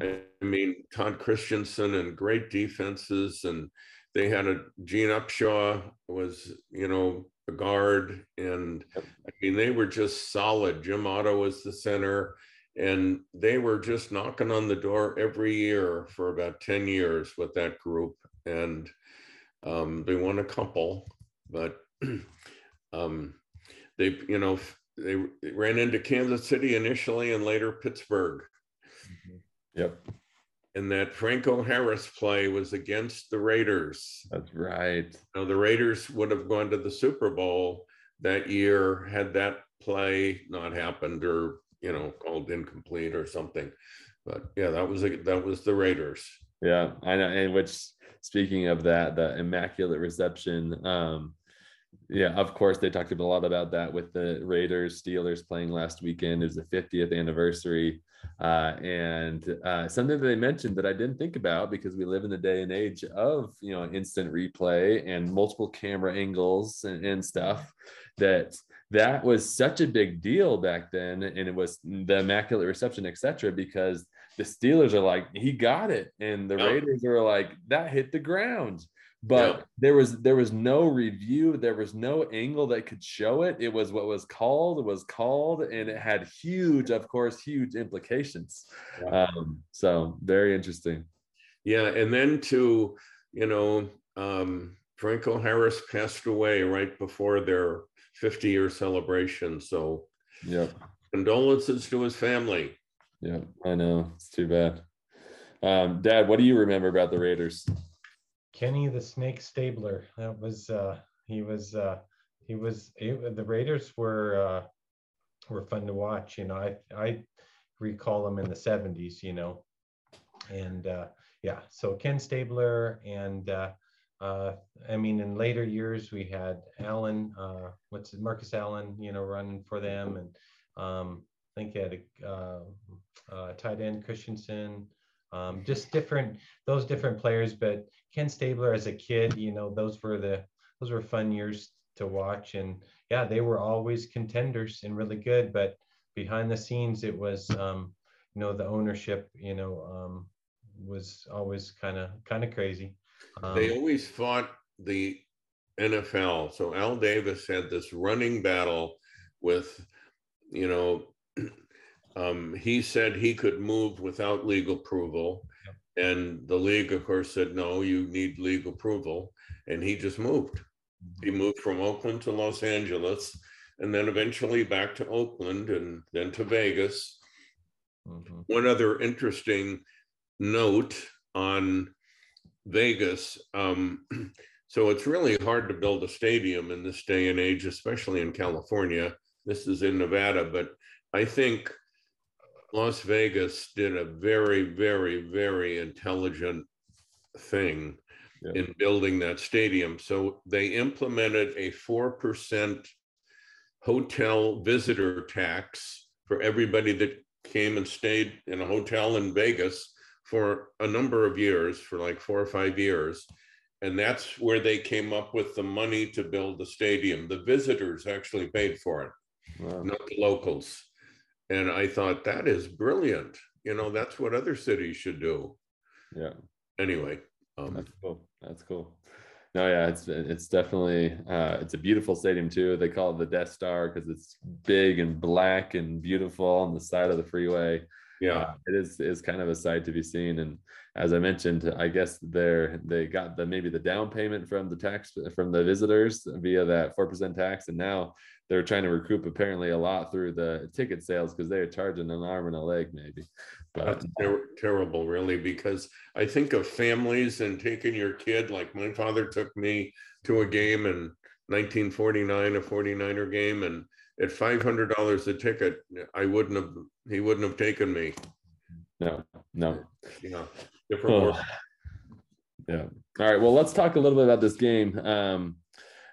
I mean, Todd Christensen and great defenses. And they had a Gene Upshaw was, you know, guard. And. I mean, they were just solid. Jim Otto was the center. And they were just knocking on the door every year for about 10 years with that group. And um, they won a couple, but um, they, you know, they ran into Kansas City initially and later Pittsburgh. Yep, And that Franco Harris play was against the Raiders. that's right. Now, the Raiders would have gone to the Super Bowl that year had that play not happened or, you know, called incomplete or something. But yeah, that was a, that was the Raiders. Yeah, I know. And which, speaking of that, the immaculate reception, um, Yeah, of course, they talked a lot about that with the Raiders Steelers playing last weekend. It was the 50th anniversary. Uh, and uh, something that they mentioned that I didn't think about because we live in the day and age of you know instant replay and multiple camera angles and, and stuff that that was such a big deal back then and it was the immaculate reception etc because the steelers are like he got it and the raiders are like that hit the ground but Yeah. there was there was no review there was no angle that could show it it was what was called it was called and it had huge of course huge implications Yeah. um so very interesting Yeah, and then to, you know, um, Franco Harris passed away right before their 50 year celebration. So yeah condolences to his family. yeah i know it's too bad um dad what do you remember about the raiders Kenny the Snake Stabler. That was uh he was uh he was the Raiders were uh were fun to watch. You know, I I recall them in the 70s, you know. And uh yeah, so Ken Stabler and uh uh I mean in later years we had Allen, uh what's it, Marcus Allen, you know, running for them and um I think he had a uh, uh tight end Christensen, um just different those different players, but Ken Stabler as a kid, you know, those were the those were fun years to watch, and yeah, they were always contenders and really good. But behind the scenes, it was, um, you know, the ownership, you know, um, was always kind of kind of crazy. Um, They always fought the NFL. So Al Davis had this running battle with, you know, um, he said he could move without legal approval. And the league, of course, said, no, you need legal approval. And he just moved. He moved from Oakland to Los Angeles and then eventually back to Oakland and then to Vegas. mhm. One other interesting note on Vegas. Um, so it's really hard to build a stadium in this day and age, especially in California. This is in Nevada, but I think Las Vegas did a very, very, very intelligent thing Yeah. in building that stadium. So they implemented a 4% hotel visitor tax for everybody that came and stayed in a hotel in Vegas for a number of years, for like four or five years. And that's where they came up with the money to build the stadium. The visitors actually paid for it, Wow. not the locals. And I thought that is brilliant. You know, that's what other cities should do. yeah Anyway, um, That's cool. That's cool. No, yeah, it's it's definitely uh, it's a beautiful stadium too. They call it the Death Star because it's big and black and beautiful on the side of the freeway. yeah, Uh, it is is kind of a sight to be seen. And as I mentioned, I guess they're they got the maybe the down payment from the tax from the visitors via that four percent tax, and now they're trying to recoup apparently a lot through the ticket sales because they're charging an arm and a leg maybe. But That's ter- terrible, really, because I think of families and taking your kid, like my father took me to a game in 1949, a 49er game, and at $500 a ticket, I wouldn't have, he wouldn't have taken me. no, no. You know, different world. yeah. All right. Well, let's talk a little bit about this game. Um,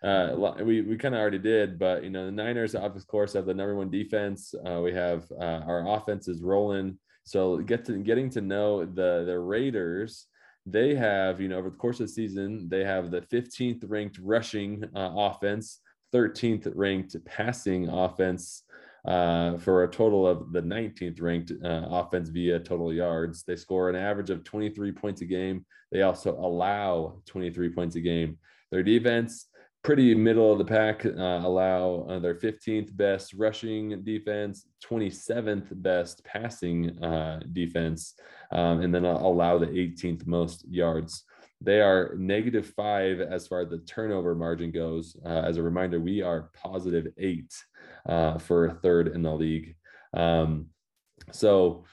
uh, we we kind of already did, but you know the Niners, of course, have the number one defense. Uh, we have uh, our offense is rolling. So get to getting to know the the Raiders. They have you know over the course of the season they have the 15th ranked rushing uh, offense, 13th ranked passing offense. Uh, for a total of the 19th ranked uh, offense via total yards. They score an average of 23 points a game. They also allow 23 points a game. Their defense, pretty middle of the pack, uh, allow uh, their 15th best rushing defense, 27th best passing uh, defense, um, and then allow the 18th most yards. They are negative five as far as the turnover margin goes. Uh, as a reminder, we are positive eight uh, for third in the league. Um, so,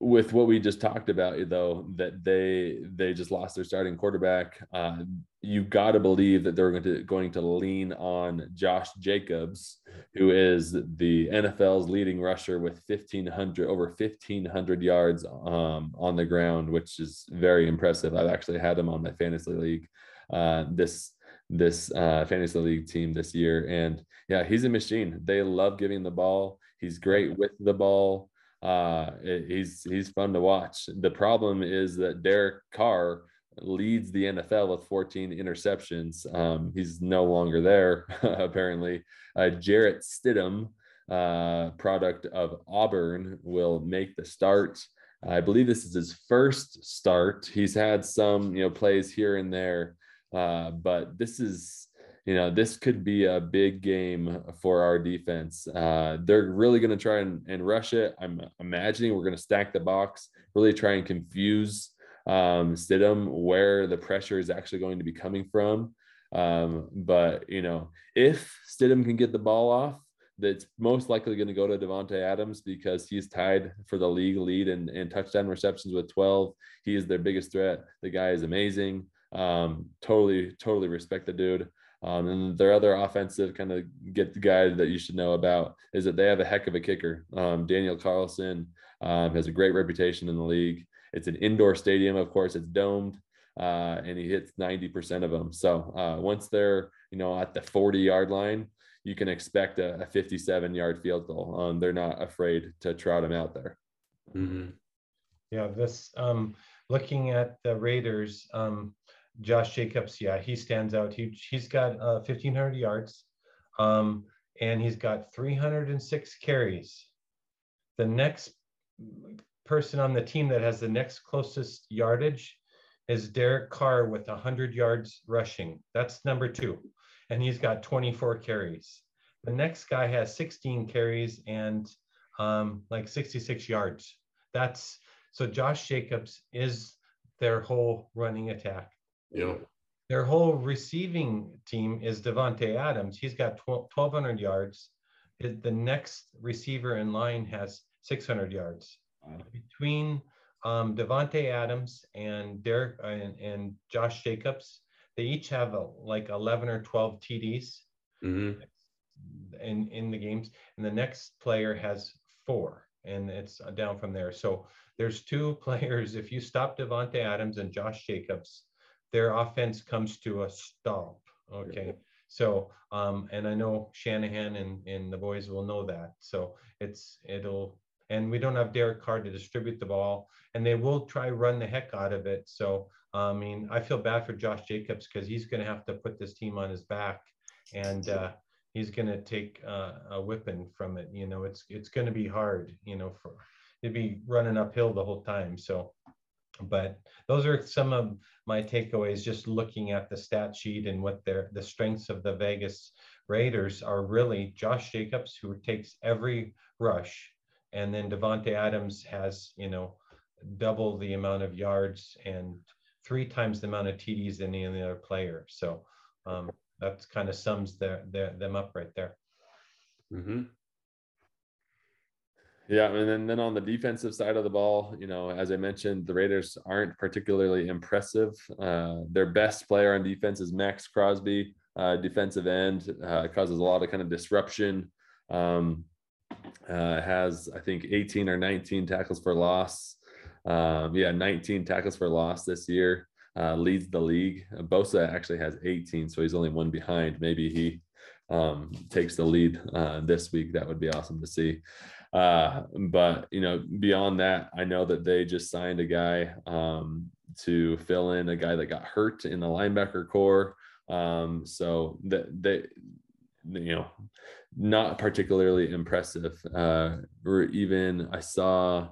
with what we just talked about though that they they just lost their starting quarterback uh you got to believe that they're going to going to lean on Josh Jacobs who is the NFL's leading rusher with 1500 over 1500 yards um on the ground which is very impressive I've actually had him on my fantasy league uh this this uh, fantasy league team this year. And yeah, he's a machine. They love giving the ball. He's great with the ball. Uh, he's he's fun to watch. The problem is that Derek Carr leads the NFL with 14 interceptions. Um, he's no longer there, apparently. Uh, Jarrett Stidham, uh, product of Auburn, will make the start. I believe this is his first start. He's had some, you know, plays here and there, uh, but this is, you know, this could be a big game for our defense. Uh, they're really going to try and, and, rush it. I'm imagining we're going to stack the box, really try and confuse um, Stidham where the pressure is actually going to be coming from. Um, but you know, if Stidham can get the ball off, that's most likely going to go to Davante Adams because he's tied for the league lead and, and touchdown receptions with 12. He is their biggest threat. The guy is amazing. Um, totally, totally respect the dude. Um, and their other offensive kind of get the guy that you should know about is that they have a heck of a kicker. Um, Daniel Carlson um, has a great reputation in the league. It's an indoor stadium, of course, it's domed, uh, and he hits 90% of them. So uh, once they're, you know, at the 40 yard line, you can expect a, a 57 yard field goal. Um, they're not afraid to trot him out there. Mm-hmm. Yeah, this um, looking at the Raiders, um, Josh Jacobs, yeah, he stands out. He he's got uh, 1,500 yards, um, and he's got 306 carries. The next person on the team that has the next closest yardage is Derek Carr with 100 yards rushing. That's number two and he's got 24 carries. The next guy has 16 carries and um, like 66 yards. That's so Josh Jacobs is their whole running attack. Yeah. Their whole receiving team is Davante Adams. He's got 1,200 yards. The next receiver in line has 600 yards. Wow. Between um, Davante Adams and Derek and, and Josh Jacobs, they each have a, like 11 or 12 TDs mm-hmm. in, in the games. And the next player has four, and it's down from there. So there's two players. If you stop Davante Adams and Josh Jacobs, their offense comes to a stop. Okay. So, um, and I know Shanahan and, and the boys will know that. So it's, it'll, and we don't have Derek Carr to distribute the ball, and they will try run the heck out of it. So I mean, I feel bad for Josh Jacobs because he's going to have to put this team on his back, and uh, he's going to take uh, a whipping from it. You know, it's it's going to be hard. You know, for it'd be running uphill the whole time. So, but those are some of my takeaways. Just looking at the stat sheet and what their the strengths of the Vegas Raiders are really Josh Jacobs, who takes every rush, and then Davante Adams has you know double the amount of yards and three times the amount of TDs than any other player. So um, that kind of sums their, their, them up right there. Mm-hmm. Yeah, and then, then on the defensive side of the ball, you know, as I mentioned, the Raiders aren't particularly impressive. Uh, their best player on defense is Maxx Crosby, uh, defensive end, uh, causes a lot of kind of disruption. Um, uh, has I think 18 or 19 tackles for loss. Um, yeah, 19 tackles for loss this year. Uh, leads the league. Bosa actually has 18, so he's only one behind. Maybe he um, takes the lead uh, this week. That would be awesome to see. Uh, but you know, beyond that, I know that they just signed a guy um, to fill in a guy that got hurt in the linebacker corps. Um, so that they, you know, not particularly impressive. Uh, or even I saw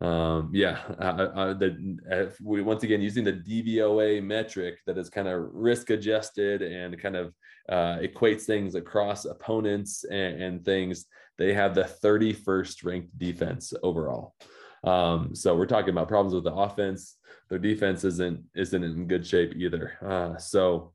um, yeah, uh, uh, the, we once again using the DVOA metric that is kind of risk adjusted and kind of uh, equates things across opponents and, and, things. They have the 31st ranked defense overall. Um, so we're talking about problems with the offense. Their defense isn't isn't in good shape either. Uh, so,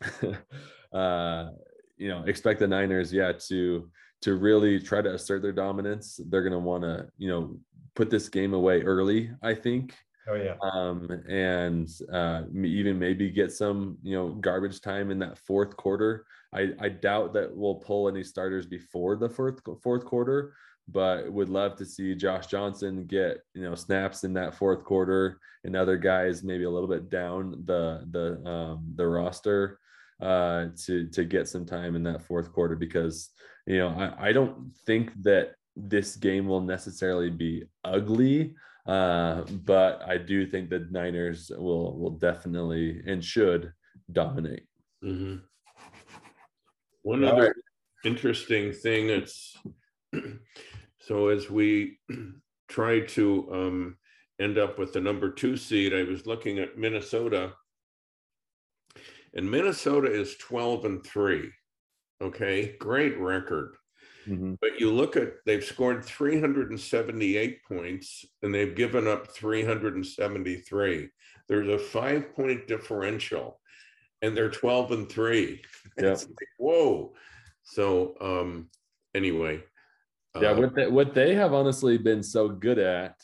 uh, you know, expect the Niners, yeah, to to really try to assert their dominance. They're going to want to, you know, put this game away early, I think. Oh yeah. Um, and uh, even maybe get some, you know, garbage time in that fourth quarter. I, I doubt that we'll pull any starters before the fourth fourth quarter, but would love to see Josh Johnson get, you know, snaps in that fourth quarter and other guys maybe a little bit down the the um, the roster. uh, to to get some time in that fourth quarter because you know I, I don't think that this game will necessarily be ugly, uh, but I do think the Niners will will definitely and should dominate. Mm-hmm. One All other right. interesting thing it's so as we try to um, end up with the number two seed, I was looking at Minnesota, and Minnesota is 12 and three. Okay, great record. Mm-hmm. But you look at they've scored 378 points and they've given up 373. There's a five point differential and they're 12 and three. Yeah. Like, whoa. So um anyway. Yeah, uh, what they, what they have honestly been so good at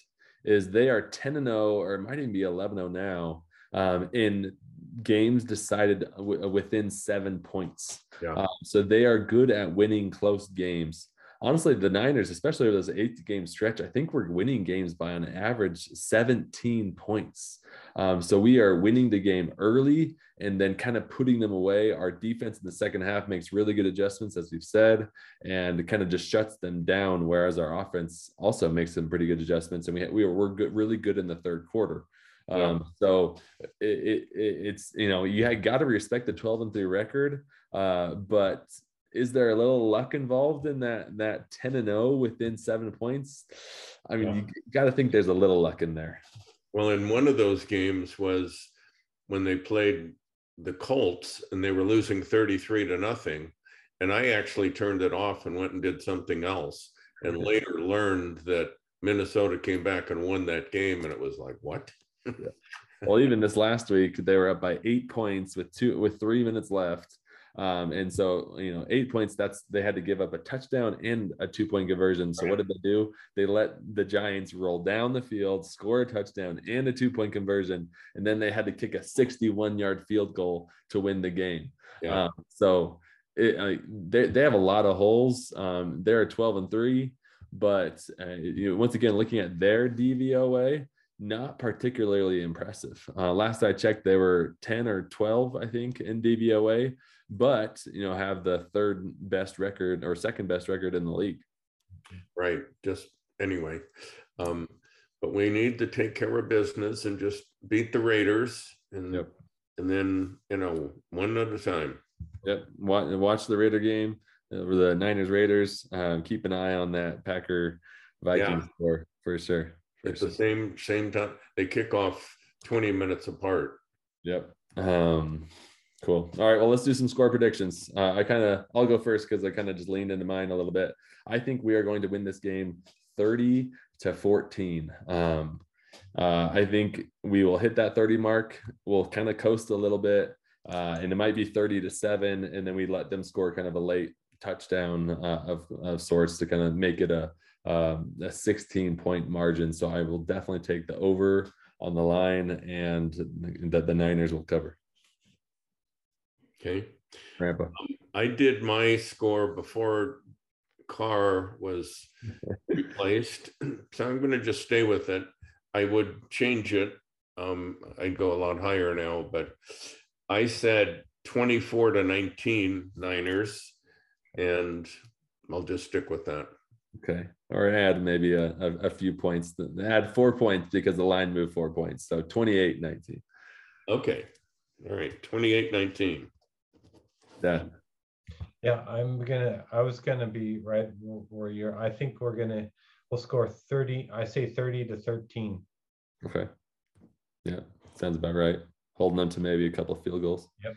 is they are 10 and 0 or it might even be 11 0 now um, in games decided w- within seven points. Yeah. Uh, so they are good at winning close games. Honestly, the Niners, especially over this eight game stretch, I think we're winning games by an average 17 points. Um, so we are winning the game early and then kind of putting them away. Our defense in the second half makes really good adjustments, as we've said, and kind of just shuts them down. Whereas our offense also makes some pretty good adjustments, and we we were, we're good, really good in the third quarter. Yeah. Um, so it, it, it's you know you had got to respect the 12 and 3 record, uh, but is there a little luck involved in that that 10 and 0 within seven points? I mean, yeah. you got to think there's a little luck in there. Well, in one of those games was when they played the Colts and they were losing 33 to nothing. And I actually turned it off and went and did something else. And later learned that Minnesota came back and won that game. And it was like, what? Yeah. Well, even this last week, they were up by eight points with two with three minutes left. Um, and so, you know, eight points, that's they had to give up a touchdown and a two point conversion. So, what did they do? They let the Giants roll down the field, score a touchdown and a two point conversion. And then they had to kick a 61 yard field goal to win the game. Yeah. Um, so, it, uh, they, they have a lot of holes. Um, they're 12 and three, but uh, you know, once again, looking at their DVOA, not particularly impressive. Uh, last I checked, they were 10 or 12, I think, in DVOA, but you know, have the third best record or second best record in the league. Right. Just anyway. Um, but we need to take care of business and just beat the Raiders and yep. and then you know one at a time. Yep. Watch, watch the Raider game over the Niners Raiders. Um, keep an eye on that Packer Vikings yeah. score for sure. It's the same same time. They kick off 20 minutes apart. Yep. Um, cool. All right. Well, let's do some score predictions. Uh, I kind of I'll go first because I kind of just leaned into mine a little bit. I think we are going to win this game 30 to 14. Um, uh, I think we will hit that 30 mark. We'll kind of coast a little bit, uh, and it might be 30 to seven, and then we let them score kind of a late touchdown uh, of, of sorts to kind of make it a um, a 16 point margin. So I will definitely take the over on the line and that the Niners will cover. Okay. Grandpa. Um, I did my score before Carr was replaced. So I'm going to just stay with it. I would change it. Um, I'd go a lot higher now, but I said 24 to 19 Niners, and I'll just stick with that. Okay. Or add maybe a, a, a, few points. Add four points because the line moved four points. So 28 19. Okay. All right. 28 19. Done. Yeah, I'm gonna I was gonna be right where you're I think we're gonna we'll score 30. I say 30 to 13. Okay. Yeah, sounds about right. Holding them to maybe a couple field goals. Yep.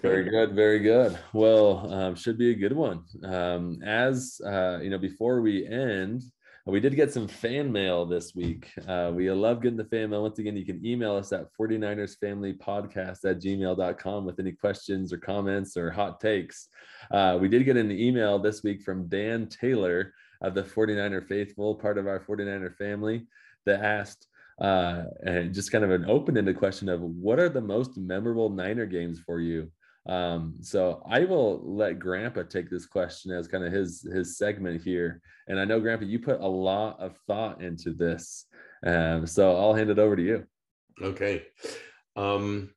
Very good, very good. Well, um, should be a good one. Um, as uh, you know, before we end, we did get some fan mail this week. Uh, we love getting the fan mail. Once again, you can email us at 49ers family podcast at gmail.com with any questions or comments or hot takes. Uh, we did get an email this week from Dan Taylor of the 49er Faithful, part of our 49er family, that asked, uh, and just kind of an open-ended question of what are the most memorable Niner games for you? Um, so I will let Grandpa take this question as kind of his his segment here. And I know Grandpa, you put a lot of thought into this, um, so I'll hand it over to you. Okay. Um,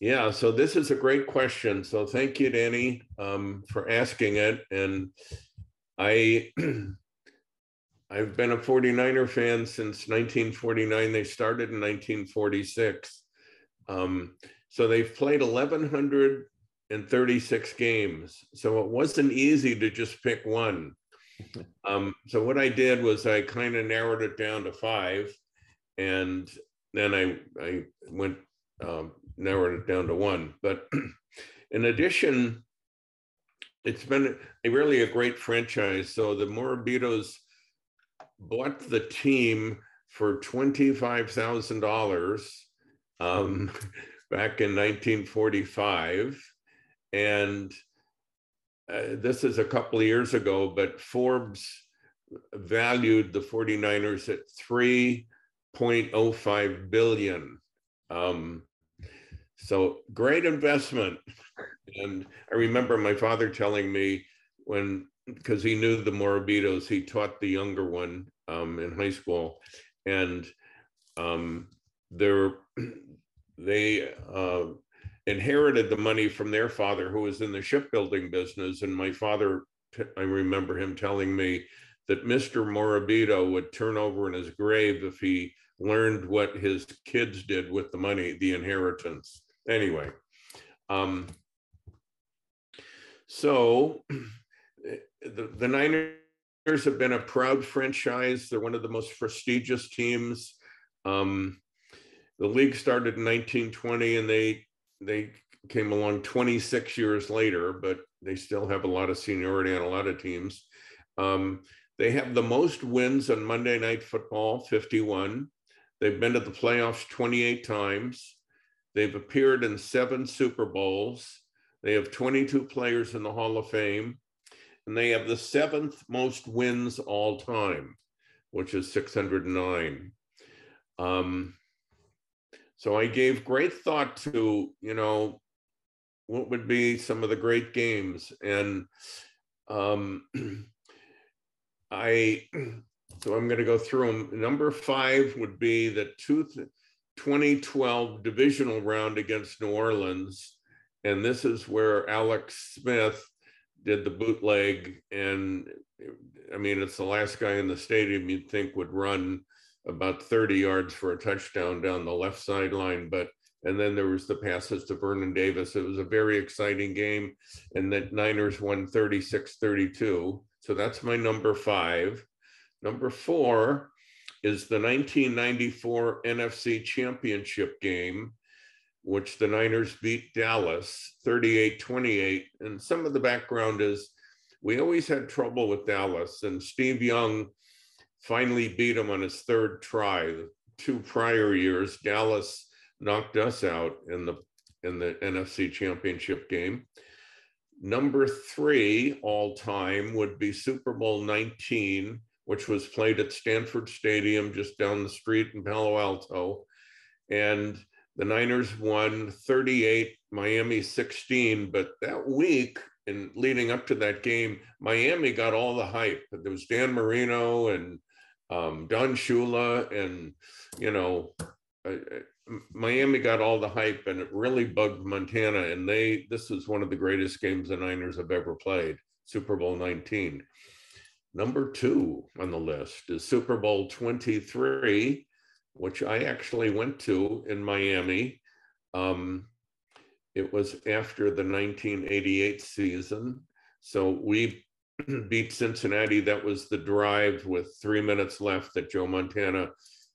Yeah, so this is a great question. So thank you, Danny, um, for asking it. And I, I've been a 49er fan since 1949. They started in 1946. Um, so they've played 1,136 games. So it wasn't easy to just pick one. Um, so what I did was I kind of narrowed it down to five, and then I I went um, narrowed it down to one. But in addition, it's been a really a great franchise. So the Morabitos bought the team for twenty-five thousand dollars um, back in 1945, and uh, this is a couple of years ago, but Forbes valued the 49ers at 3.05 billion. Um, so great investment. And I remember my father telling me when, because he knew the Morabitos, he taught the younger one um, in high school, and um, they uh, inherited the money from their father, who was in the shipbuilding business. And my father, I remember him telling me that Mr. Morabito would turn over in his grave if he learned what his kids did with the money, the inheritance. Anyway, um, so the, the Niners have been a proud franchise. They're one of the most prestigious teams. Um, the league started in 1920 and they they came along 26 years later, but they still have a lot of seniority on a lot of teams. Um, they have the most wins on Monday Night Football, 51. They've been to the playoffs 28 times. They've appeared in seven Super Bowls. They have 22 players in the Hall of Fame. And they have the seventh most wins all time, which is 609. Um, so I gave great thought to, you know, what would be some of the great games. And um, I, so I'm going to go through them. Number five would be the two, 2012 divisional round against New Orleans. And this is where Alex Smith did the bootleg. And I mean, it's the last guy in the stadium you'd think would run about 30 yards for a touchdown down the left sideline. But and then there was the passes to Vernon Davis. It was a very exciting game, and the Niners won 36-32. So that's my number five. Number four is the 1994 NFC Championship game, which the Niners beat Dallas 38-28. And some of the background is we always had trouble with Dallas, and Steve Young finally beat him on his third try. Two prior years, Dallas knocked us out in the in the NFC Championship game. Number three all time would be Super Bowl 19, which was played at Stanford Stadium just down the street in Palo Alto. And the Niners won 38, Miami 16. But that week, and leading up to that game, Miami got all the hype. There was Dan Marino and um, Don Shula, and you know, Miami got all the hype, and it really bugged Montana. And they, this was one of the greatest games the Niners have ever played, Super Bowl 19. Number two on the list is Super Bowl 23, which I actually went to in Miami. Um, it was after the 1988 season. So we beat Cincinnati. That was the drive with three minutes left that Joe Montana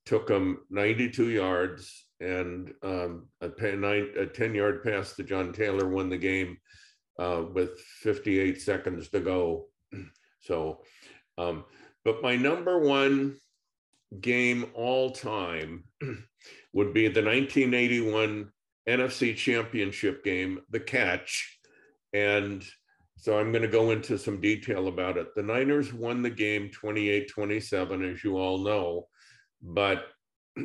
took them 92 yards and um, a, nine, a 10 yard pass to John Taylor won the game uh, with 58 seconds to go. So, um, but my number one game all time would be the 1981 NFC Championship game, the catch. And so I'm going to go into some detail about it. The Niners won the game 28 27, as you all know. But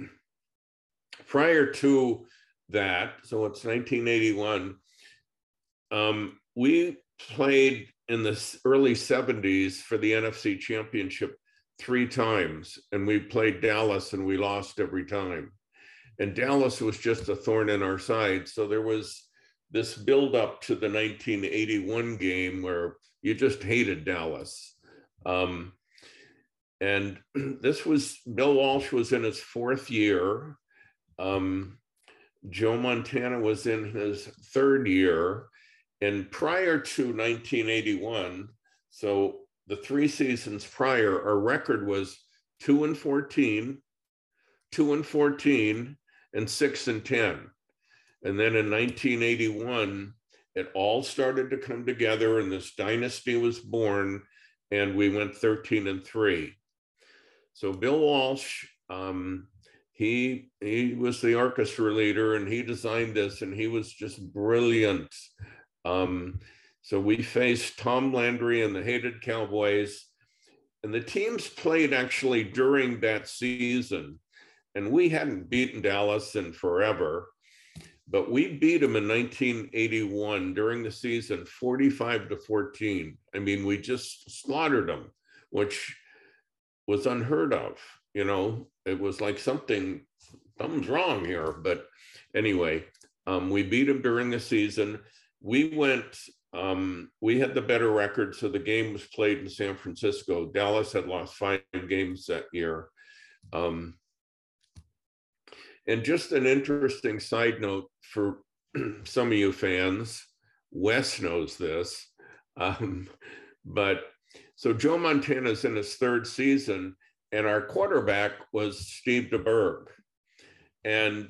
prior to that, so it's 1981, um, we played in the early 70s for the NFC Championship three times, and we played Dallas and we lost every time. and Dallas was just a thorn in our side. So there was this build up to the 1981 game where you just hated Dallas. Um, and this was Bill Walsh was in his fourth year. Um, Joe Montana was in his third year. And prior to 1981, so the three seasons prior, our record was two and 14, two and 14, and six and 10. And then in 1981, it all started to come together and this dynasty was born and we went 13 and three. So Bill Walsh, um, he he was the orchestra leader and he designed this and he was just brilliant. Um, so we faced Tom Landry and the hated Cowboys, and the teams played actually during that season, and we hadn't beaten Dallas in forever. But we beat them in 1981 during the season, 45 to 14. I mean, we just slaughtered them, which was unheard of. You know, it was like something, something's wrong here. But anyway, um, we beat them during the season. We went, um, we had the better record. So the game was played in San Francisco. Dallas had lost five games that year. Um, and just an interesting side note for some of you fans, Wes knows this, um, but so Joe Montana's in his third season, and our quarterback was Steve DeBerg. And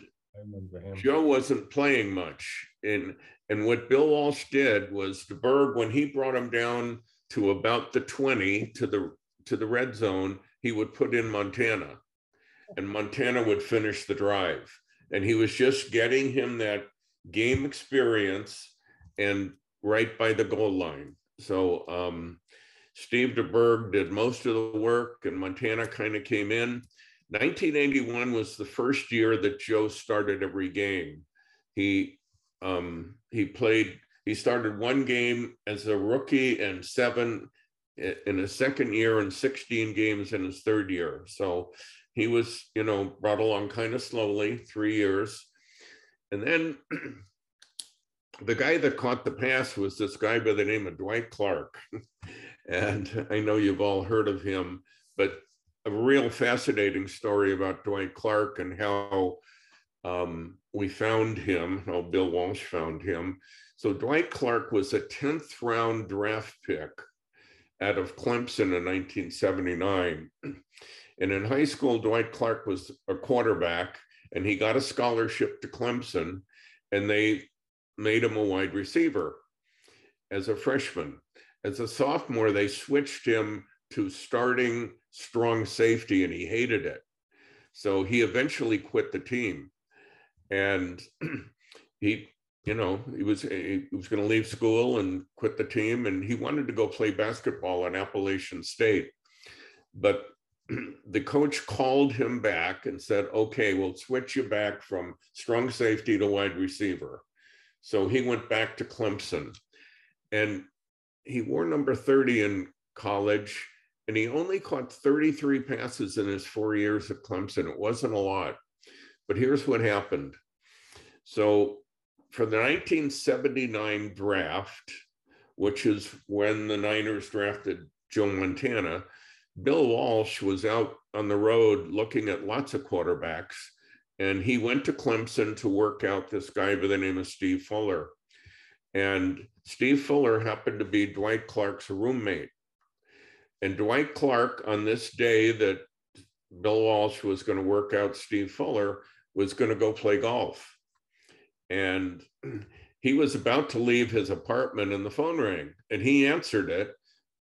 Joe wasn't playing much. And, and what Bill Walsh did was DeBerg, when he brought him down to about the 20 to the to the red zone, he would put in Montana and Montana would finish the drive. And he was just getting him that game experience and right by the goal line. So um, Steve DeBerg did most of the work and Montana kind of came in. 1981 was the first year that Joe started every game. He um, he played. He started one game as a rookie and seven in his second year and 16 games in his third year. So he was, you know, brought along kind of slowly, three years. And then the guy that caught the pass was this guy by the name of Dwight Clark. and I know you've all heard of him, but a real fascinating story about Dwight Clark and how um, we found him, how Bill Walsh found him. So Dwight Clark was a 10th round draft pick out of Clemson in 1979. And in high school, Dwight Clark was a quarterback and he got a scholarship to Clemson and they made him a wide receiver as a freshman. As a sophomore, they switched him to starting strong safety and he hated it. So he eventually quit the team. And he, you know, he was he was going to leave school and quit the team and he wanted to go play basketball at Appalachian State. But the coach called him back and said, okay, we'll switch you back from strong safety to wide receiver. So he went back to Clemson and he wore number 30 in college and he only caught 33 passes in his four years at Clemson. It wasn't a lot, but here's what happened. So for the 1979 draft, which is when the Niners drafted Joe Montana, Bill Walsh was out on the road looking at lots of quarterbacks, and he went to Clemson to work out this guy by the name of Steve Fuller. And Steve Fuller happened to be Dwight Clark's roommate. And Dwight Clark, on this day that Bill Walsh was going to work out Steve Fuller, was going to go play golf. And he was about to leave his apartment and the phone rang and he answered it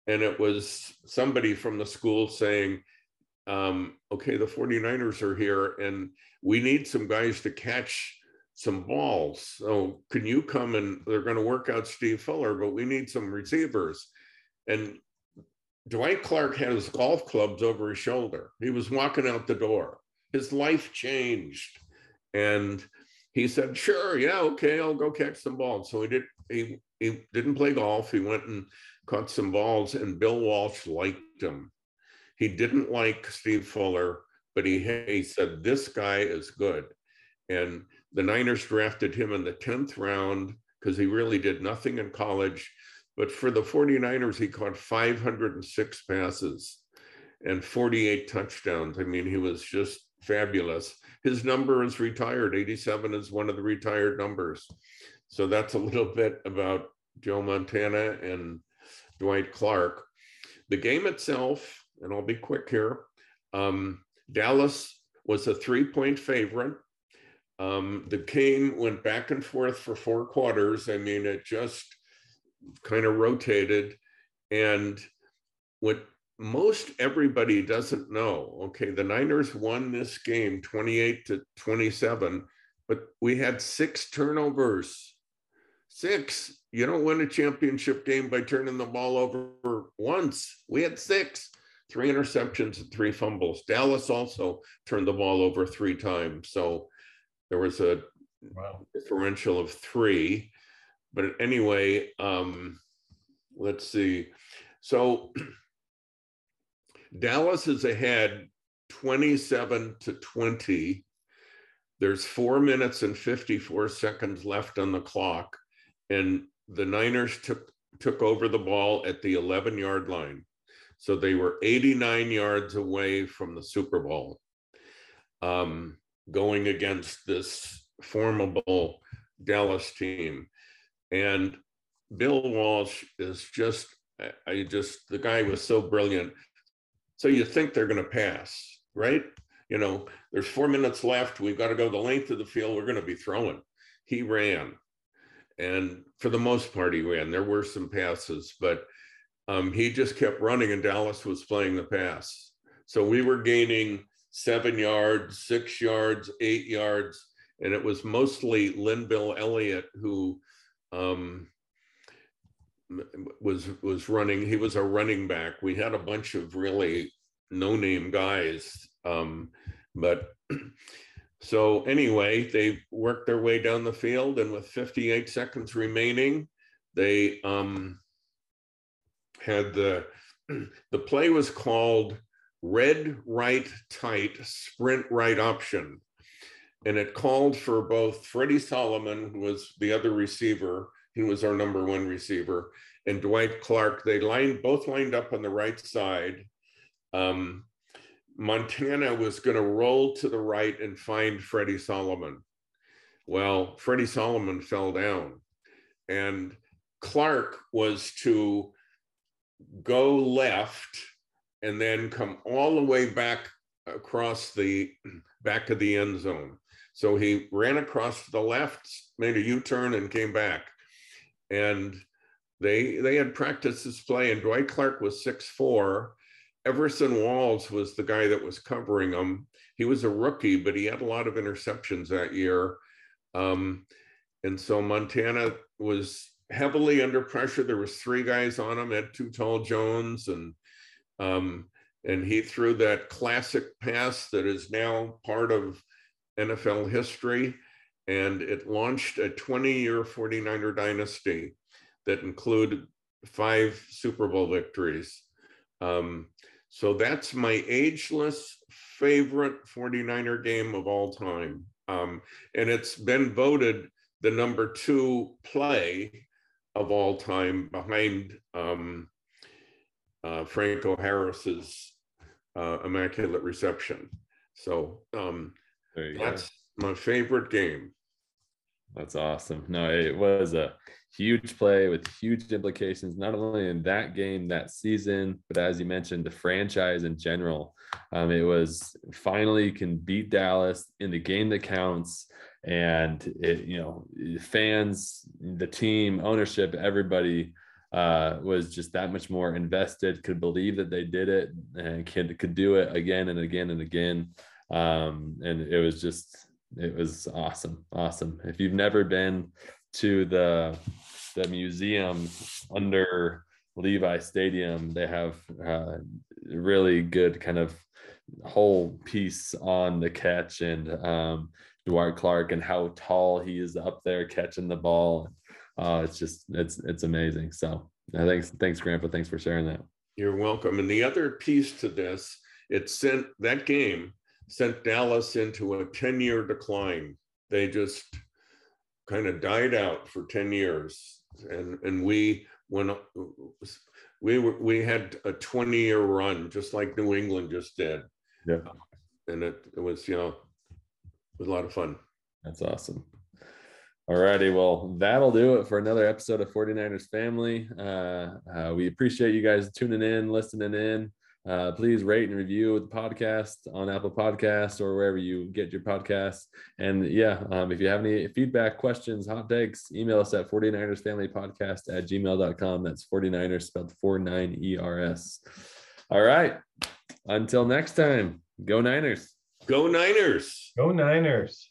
and it was somebody from the school saying, um, okay, the 49ers are here and we need some guys to catch some balls. So can you come and they're going to work out Steve Fuller, but we need some receivers. And Dwight Clark had his golf clubs over his shoulder. He was walking out the door. His life changed. And he said, sure, yeah, okay, I'll go catch some balls. So he did he he didn't play golf. He went and caught some balls, and Bill Walsh liked him. He didn't like Steve Fuller, but he, he said, This guy is good. And the Niners drafted him in the 10th round because he really did nothing in college. But for the 49ers, he caught 506 passes and 48 touchdowns. I mean, he was just fabulous. His number is retired. 87 is one of the retired numbers. So that's a little bit about Joe Montana and Dwight Clark. The game itself, and I'll be quick here, um, Dallas was a three point favorite. Um, the game went back and forth for four quarters. I mean, it just kind of rotated. And what most everybody doesn't know, okay, the Niners won this game 28 to 27, but we had six turnovers. Six. You don't win a championship game by turning the ball over once. We had six, three interceptions and three fumbles. Dallas also turned the ball over three times. So there was a wow. differential of three. But anyway, um, let's see. So Dallas is ahead 27 to 20. There's four minutes and 54 seconds left on the clock. And the Niners took took over the ball at the 11 yard line. So they were 89 yards away from the Super Bowl, um, going against this formidable Dallas team. And Bill Walsh is just, I just, the guy was so brilliant. So you think they're going to pass, right? You know, there's four minutes left. We've got to go the length of the field. We're going to be throwing. He ran. And for the most part, he ran. There were some passes, but um, he just kept running, and Dallas was playing the pass. So we were gaining seven yards, six yards, eight yards, and it was mostly Lenvil Elliott who um, was was running. He was a running back. We had a bunch of really no-name guys, um, but so anyway, they worked their way down the field, and with 58 seconds remaining, they um, had the the play was called red right tight sprint right option and it called for both freddie solomon who was the other receiver he was our number one receiver and dwight clark they lined both lined up on the right side um, Montana was going to roll to the right and find Freddie Solomon. Well, Freddie Solomon fell down, and Clark was to go left and then come all the way back across the back of the end zone. So he ran across the left, made a U-turn, and came back. And they they had practiced this play, and Dwight Clark was six four Everson Walls was the guy that was covering him. He was a rookie, but he had a lot of interceptions that year. Um, and so Montana was heavily under pressure. There was three guys on him, Ed Too Tall Jones, and um, and he threw that classic pass that is now part of NFL history. And it launched a 20-year 49er dynasty that included five Super Bowl victories. Um, so that's my ageless favorite 49er game of all time. Um, and it's been voted the number two play of all time behind um, uh, Franco Harris's uh, Immaculate Reception. So um, that's go. my favorite game. That's awesome. No, it was a huge play with huge implications, not only in that game, that season, but as you mentioned, the franchise in general. Um, it was finally can beat Dallas in the game that counts. And it, you know, fans, the team, ownership, everybody uh, was just that much more invested, could believe that they did it and could, could do it again and again and again. Um, and it was just, it was awesome. Awesome. If you've never been to the the museum under Levi Stadium, they have uh, really good kind of whole piece on the catch and um, Dwight Clark and how tall he is up there catching the ball. Uh, it's just it's it's amazing. So uh, thanks thanks Grandpa. Thanks for sharing that. You're welcome. And the other piece to this, it sent that game sent Dallas into a 10 year decline. they just kind of died out for 10 years. And, and we, when we were, we had a 20 year run, just like New England just did. Yeah. And it, it was, you know, it was a lot of fun. That's awesome. All righty. Well, that'll do it for another episode of 49ers Family. Uh, uh, we appreciate you guys tuning in, listening in. Uh, please rate and review the podcast on Apple Podcasts or wherever you get your podcasts. And yeah, um, if you have any feedback, questions, hot takes, email us at 49ers Family Podcast at gmail.com. That's 49ers spelled 49 ERS. All right. Until next time, go Niners. Go Niners. Go Niners.